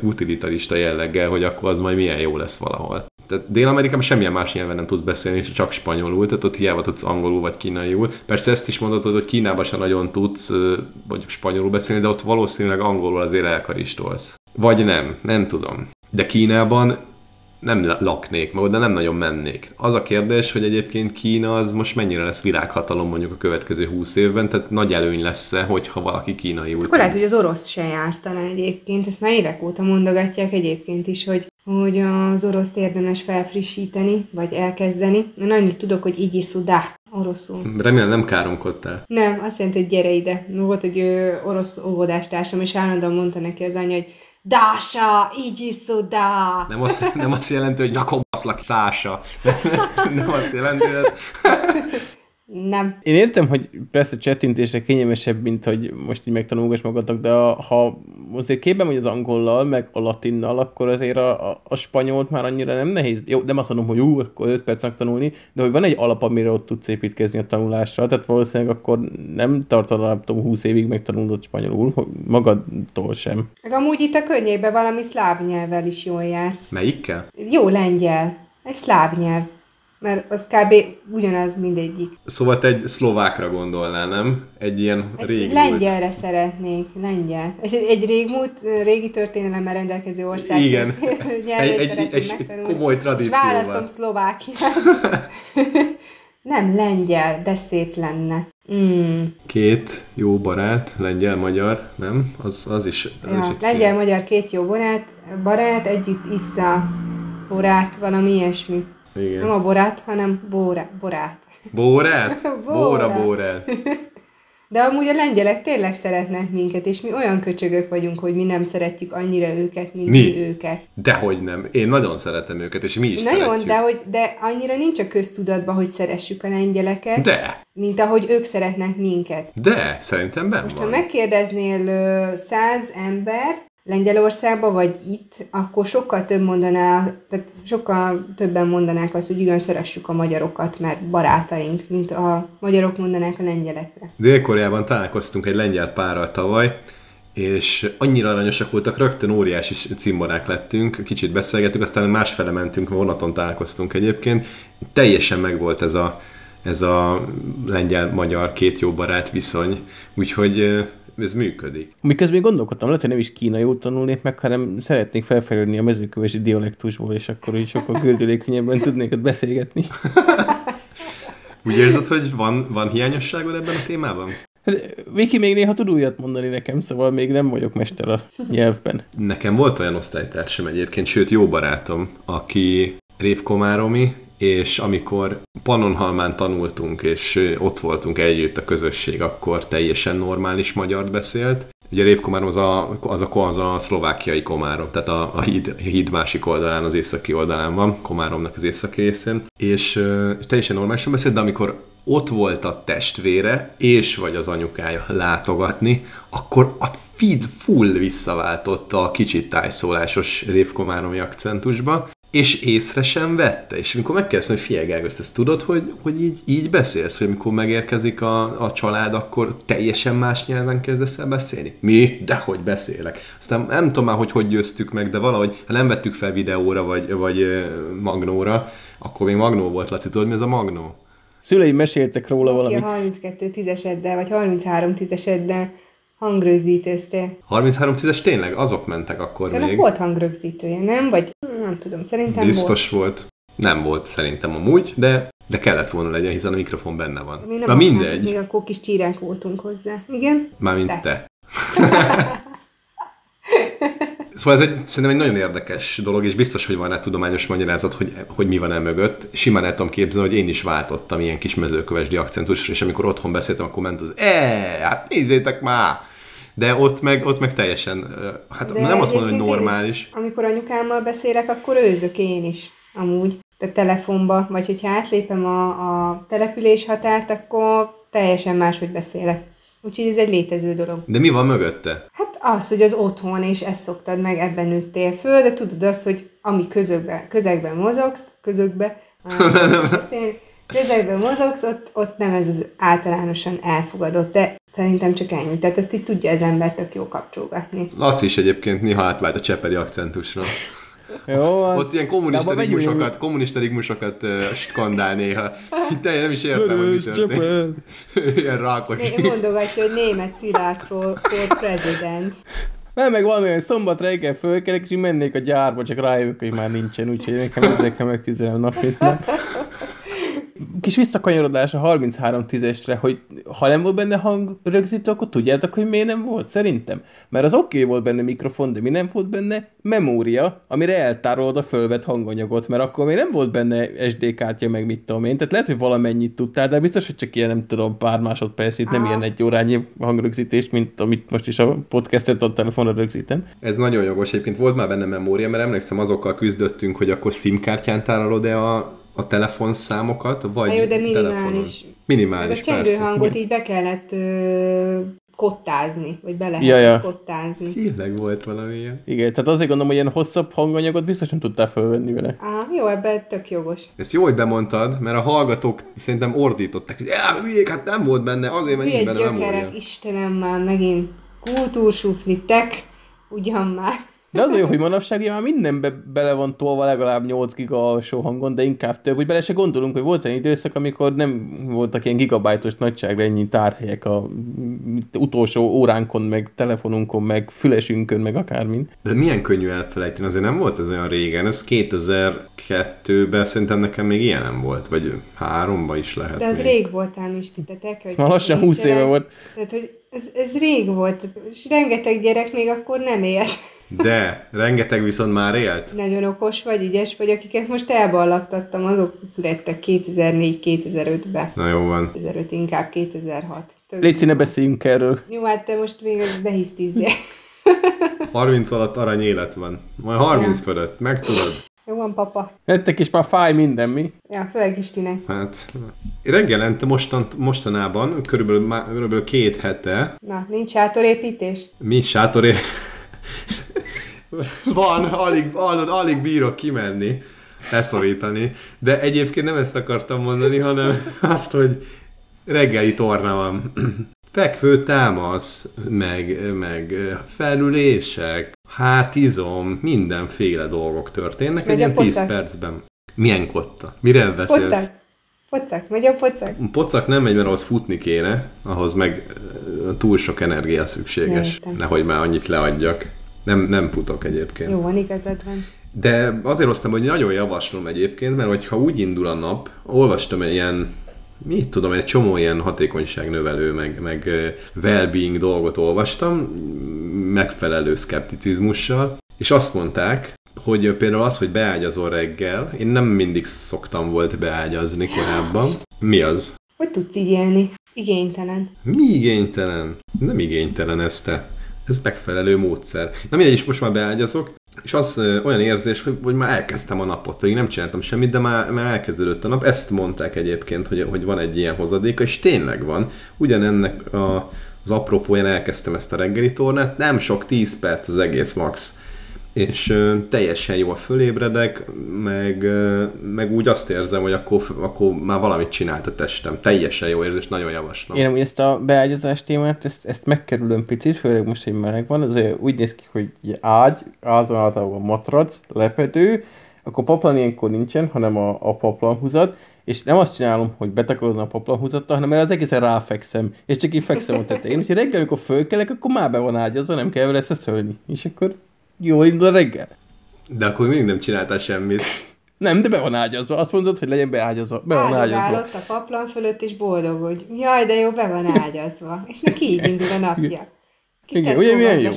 utilitarista jelleggel, hogy akkor az majd milyen jó lesz valahol. Tehát Dél-Amerikában semmilyen más nyelven nem tudsz beszélni, csak spanyolul, tehát ott hiába tudsz angolul vagy kínaiul. Persze ezt is mondhatod, hogy Kínában sem nagyon tudsz vagy spanyolul beszélni, de ott valószínűleg angolul azért elkaristolsz. Vagy nem, nem tudom. De Kínában nem laknék, meg oda nem nagyon mennék. Az a kérdés, hogy egyébként Kína az most mennyire lesz világhatalom mondjuk a következő húsz évben, tehát nagy előny lesz-e, hogyha valaki kínai úgy. Akkor lehet, hogy az orosz se jártana egyébként, ezt már évek óta mondogatják egyébként is, hogy hogy az oroszt érdemes felfrissíteni, vagy elkezdeni. Én annyit tudok, hogy így is da, oroszul. Remélem nem káromkodtál. Nem, azt jelenti, hogy gyere ide. Volt egy ö, orosz óvodástársam, és állandóan mondta neki az anya, hogy Dása, így is da. Nem azt, nem azt jelenti, hogy nyakomaszlak Sása. Nem azt jelenti, hogy... Nem. Én értem, hogy persze csettintésre kényelmesebb, mint hogy most így megtanulgass magadnak, de ha azért képben vagy az angollal, meg a latinnal, akkor azért a, a, a spanyolt már annyira nem nehéz. Jó, nem azt mondom, hogy ú, akkor 5 perc megtanulni, de hogy van egy alap, amire ott tudsz építkezni a tanulásra, tehát valószínűleg akkor nem tartod, nem tudom, 20 évig megtanulod spanyolul, magadtól sem. Meg amúgy itt a környékben valami szláv nyelvvel is jól jársz. Melyikkel? Jó lengyel. Egy szláv nyelv mert az kb. ugyanaz mindegyik. Szóval te egy szlovákra gondolnál, nem? Egy ilyen egy régmúlt... Lengyelre szeretnék, lengyel. Egy, egy régmúlt, régi történelemmel rendelkező ország. Igen. egy, egy, egy komoly tradícióval. És választom Szlovákiát. nem lengyel, de szép lenne. Mm. Két jó barát, lengyel-magyar, nem? Az, az is, az ja, is lengyel-magyar két jó barát, barát együtt issza borát, valami ilyesmi. Igen. Nem a borát, hanem bóra, borát. Bórát? Bóra, bórát. De amúgy a lengyelek tényleg szeretnek minket, és mi olyan köcsögök vagyunk, hogy mi nem szeretjük annyira őket, mint mi, mi őket. Dehogy nem. Én nagyon szeretem őket, és mi is Nagyon, szeretjük. de, hogy, de annyira nincs a köztudatban, hogy szeressük a lengyeleket. De. Mint ahogy ők szeretnek minket. De, szerintem ben Most van. ha megkérdeznél száz embert, Lengyelországban, vagy itt, akkor sokkal több mondaná, tehát sokkal többen mondanák azt, hogy igen, szeressük a magyarokat, mert barátaink, mint a magyarok mondanák a lengyelekre. Dél-Koreában találkoztunk egy lengyel párral tavaly, és annyira aranyosak voltak, rögtön óriási cimborák lettünk, kicsit beszélgettünk, aztán másfele mentünk, vonaton találkoztunk egyébként. Teljesen megvolt ez a, ez a lengyel-magyar két jó barát viszony, úgyhogy ez működik. Miközben gondolkodtam, lehet, hogy nem is kínai tanulnék meg, hanem szeretnék felfejlődni a mezőkövesi dialektusból, és akkor így sokkal gördülékenyebben tudnék ott beszélgetni. Úgy érzed, hogy van, van hiányosságod ebben a témában? Hát, Viki még néha tud újat mondani nekem, szóval még nem vagyok mester a nyelvben. Nekem volt olyan osztálytársam egyébként, sőt jó barátom, aki révkomáromi, és amikor Pannonhalmán tanultunk, és ott voltunk együtt a közösség, akkor teljesen normális magyart beszélt. Ugye révkomárom az a, az a, az a szlovákiai komárom, tehát a, a, híd, híd másik oldalán, az északi oldalán van, komáromnak az északi részén, és uh, teljesen normálisan beszélt, de amikor ott volt a testvére, és vagy az anyukája látogatni, akkor a feed full visszaváltotta a kicsit tájszólásos révkomáromi akcentusba, és észre sem vette. És amikor megkérdeztem, hogy figyelj Gergő, ezt tudod, hogy, hogy így, így beszélsz, hogy amikor megérkezik a, a család, akkor teljesen más nyelven kezdesz el beszélni? Mi? Dehogy beszélek. Aztán nem tudom már, hogy hogy győztük meg, de valahogy, ha nem vettük fel videóra, vagy, vagy magnóra, akkor még magnó volt, Laci, tudod, mi ez a magnó? Szüleim meséltek róla valamit. a 32 tízeseddel, vagy 33 tízeseddel hangrögzítőztél. 33 tízes tényleg? Azok mentek akkor Szerintem még. volt hangrögzítője, nem? Vagy nem tudom, szerintem Biztos volt. volt. Nem volt szerintem amúgy, de, de kellett volna legyen, hiszen a mikrofon benne van. Mi nem Na mindegy. Még akkor kis csírák voltunk hozzá. Igen? Mármint Te. te. Szóval ez egy, szerintem egy nagyon érdekes dolog, és biztos, hogy van rá tudományos magyarázat, hogy, hogy mi van e mögött. Simán el tudom képzelni, hogy én is váltottam ilyen kis mezőkövesdi akcentusra, és amikor otthon beszéltem, akkor ment az e, hát nézzétek már! De ott meg, ott meg teljesen, hát De nem azt mondom, hogy normális. Is, amikor anyukámmal beszélek, akkor őzök én is, amúgy. Tehát telefonba, vagy hogyha átlépem a, a település határt, akkor teljesen máshogy beszélek. Úgyhogy ez egy létező dolog. De mi van mögötte? Hát az, hogy az otthon, és ezt szoktad meg, ebben nőttél föl, de tudod azt, hogy ami közökbe, közegben mozogsz, közökbe, beszélni, közegben mozogsz, ott, ott nem ez az általánosan elfogadott, de szerintem csak ennyi. Tehát ezt így tudja az ember tök jó kapcsolgatni. Laci is egyébként néha átvált a csepeli akcentusra. Jó, Ott ilyen kommunista rigmusokat, kommunista rigmusokat uh, skandál néha. Te nem is értem, hogy mi történt. Ilyen rákos. Né- mondogatja, hogy német Szilárd for, for president. Nem, meg valami, hogy szombat reggel fölkelek, és így mennék a gyárba, csak rájövök, hogy már nincsen, úgyhogy nekem ezzel kell megküzdenem nap mint nap. Kis visszakanyarodás a 33 10-esre, hogy ha nem volt benne hangrögzítő, akkor tudjátok, hogy miért nem volt? Szerintem. Mert az oké okay volt benne mikrofon, de mi nem volt benne? Memória, amire eltárolod a fölvett hanganyagot, mert akkor még nem volt benne SD kártya, meg mit tudom én. Tehát lehet, hogy valamennyit tudtál, de biztos, hogy csak ilyen, nem tudom, pár másodperc, itt nem ilyen egy órányi hangrögzítést, mint amit most is a podcastet a telefonra rögzítem. Ez nagyon jogos, egyébként volt már benne memória, mert emlékszem, azokkal küzdöttünk, hogy akkor SIM-kártyán tárolod-e a a telefonszámokat, vagy Na jó, de telefonon? minimális. Minimális, Meg a persze. hangot így be kellett ö, kottázni, vagy be lehet Ja, ja. kottázni. Tényleg volt valami ilyen. Igen, tehát azért gondolom, hogy ilyen hosszabb hanganyagot biztos nem tudtál felvenni vele. Á, jó, ebben tök jogos. Ezt jó, hogy bemondtad, mert a hallgatók szerintem ordítottak, hogy "Á, hülyék, hát nem volt benne, azért, mert nincs benne gyökerek, Istenem már megint kultúrsufni, tek, ugyan már. De az a jó, hogy manapság már mindenbe bele van tolva legalább 8 giga alsó hangon, de inkább több, hogy bele se gondolunk, hogy volt egy időszak, amikor nem voltak ilyen gigabájtos nagyságra ennyi tárhelyek a utolsó óránkon, meg telefonunkon, meg fülesünkön, meg akármin. De milyen könnyű elfelejteni, azért nem volt ez olyan régen, ez 2002-ben szerintem nekem még ilyen nem volt, vagy háromba is lehet De az még. rég voltál, Mistitek, hogy Már lassan 20 éve volt. Tehát, hogy ez, ez rég volt, és rengeteg gyerek még akkor nem élt. De, rengeteg viszont már élt. Nagyon okos vagy, ügyes vagy, akiket most elballagtattam, azok születtek 2004-2005-ben. Na jó van. 2005 inkább 2006. Tök Légy ne beszéljünk erről. Jó, hát te most még ne hisztízzél. 30 alatt arany élet van. Majd 30 fölött, megtudod. Jó van, papa. Nektek is már fáj minden, mi? Ja, főleg Istinek. Hát reggelente mostan, mostanában, körülbelül, má- körülbelül két hete, Na, nincs sátorépítés? mi sátoré... Van, alig, alig, alig bírok kimenni, leszorítani, de egyébként nem ezt akartam mondani, hanem azt, hogy reggeli torna van. Fekvő támasz, meg, meg felülések, hátizom, mindenféle dolgok történnek egy ilyen 10 pocak? percben. Milyen kotta? Mire beszélsz? Pocak. Pocak, megy a pocak. Pocak nem megy, mert ahhoz futni kéne, ahhoz meg túl sok energia szükséges. Értem. Nehogy már annyit leadjak. Nem, nem futok egyébként. Jó van, igazad van. De azért hoztam, hogy nagyon javaslom egyébként, mert hogyha úgy indul a nap, olvastam egy ilyen, mit tudom, egy csomó ilyen hatékonyságnövelő, meg, meg well-being dolgot olvastam, megfelelő szkepticizmussal, és azt mondták, hogy például az, hogy beágyazol reggel, én nem mindig szoktam volt beágyazni korábban. Mi az? Hogy tudsz így élni? Igénytelen. Mi igénytelen? Nem igénytelen ez te. Ez megfelelő módszer. Na mindegy, is most már beágyazok, és az ö, olyan érzés, hogy, hogy már elkezdtem a napot, pedig nem csináltam semmit, de már, már elkezdődött a nap. Ezt mondták egyébként, hogy, hogy van egy ilyen hozadéka, és tényleg van. Ugyanennek a, az apropóján elkezdtem ezt a reggeli tornát, nem sok, 10 perc az egész max. És ö, teljesen jól fölébredek, meg, ö, meg úgy azt érzem, hogy akkor, akkor már valamit csinált a testem. Teljesen jó érzés, nagyon javaslom. Én amúgy ezt a beágyazás témát, ezt, ezt megkerülöm picit, főleg most, hogy meleg van, azért úgy néz ki, hogy ágy, azon általában matrac, lepedő, akkor paplan ilyenkor nincsen, hanem a, a paplanhúzat, és nem azt csinálom, hogy betakarozom a paplanhúzattal, hanem az egészen ráfekszem, és csak így fekszem a tetején. Úgyhogy reggel, amikor fölkelek, akkor már be van ágyazva, nem kell vele szeszölni. És akkor jól indul a reggel. De akkor mindig nem csináltál semmit. Nem, de be van ágyazva. Azt mondod, hogy legyen beágyazva. Be van ágyazva. Áldogálott a paplan fölött, és boldog, hogy jaj, de jó, be van ágyazva. És neki így indul a napja. Kis Igen, ugye milyen jó?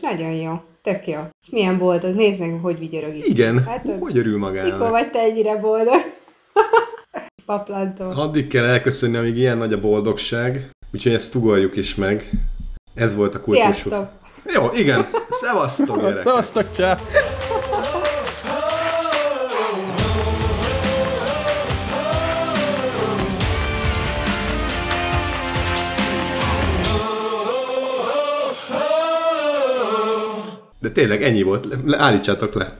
nagyon jó. Tök jó. És milyen boldog, nézd meg, hogy vigyorog is. Igen, Hát, hogy örül mikor magának. vagy te ennyire boldog? Paplantól. Addig kell elköszönni, amíg ilyen nagy a boldogság, úgyhogy ezt ugorjuk is meg. Ez volt a kultúrsú. Sziasztok! Jó, igen, szevasztok gyerekek! Szavaztak, csá! De tényleg ennyi volt, állítsátok le.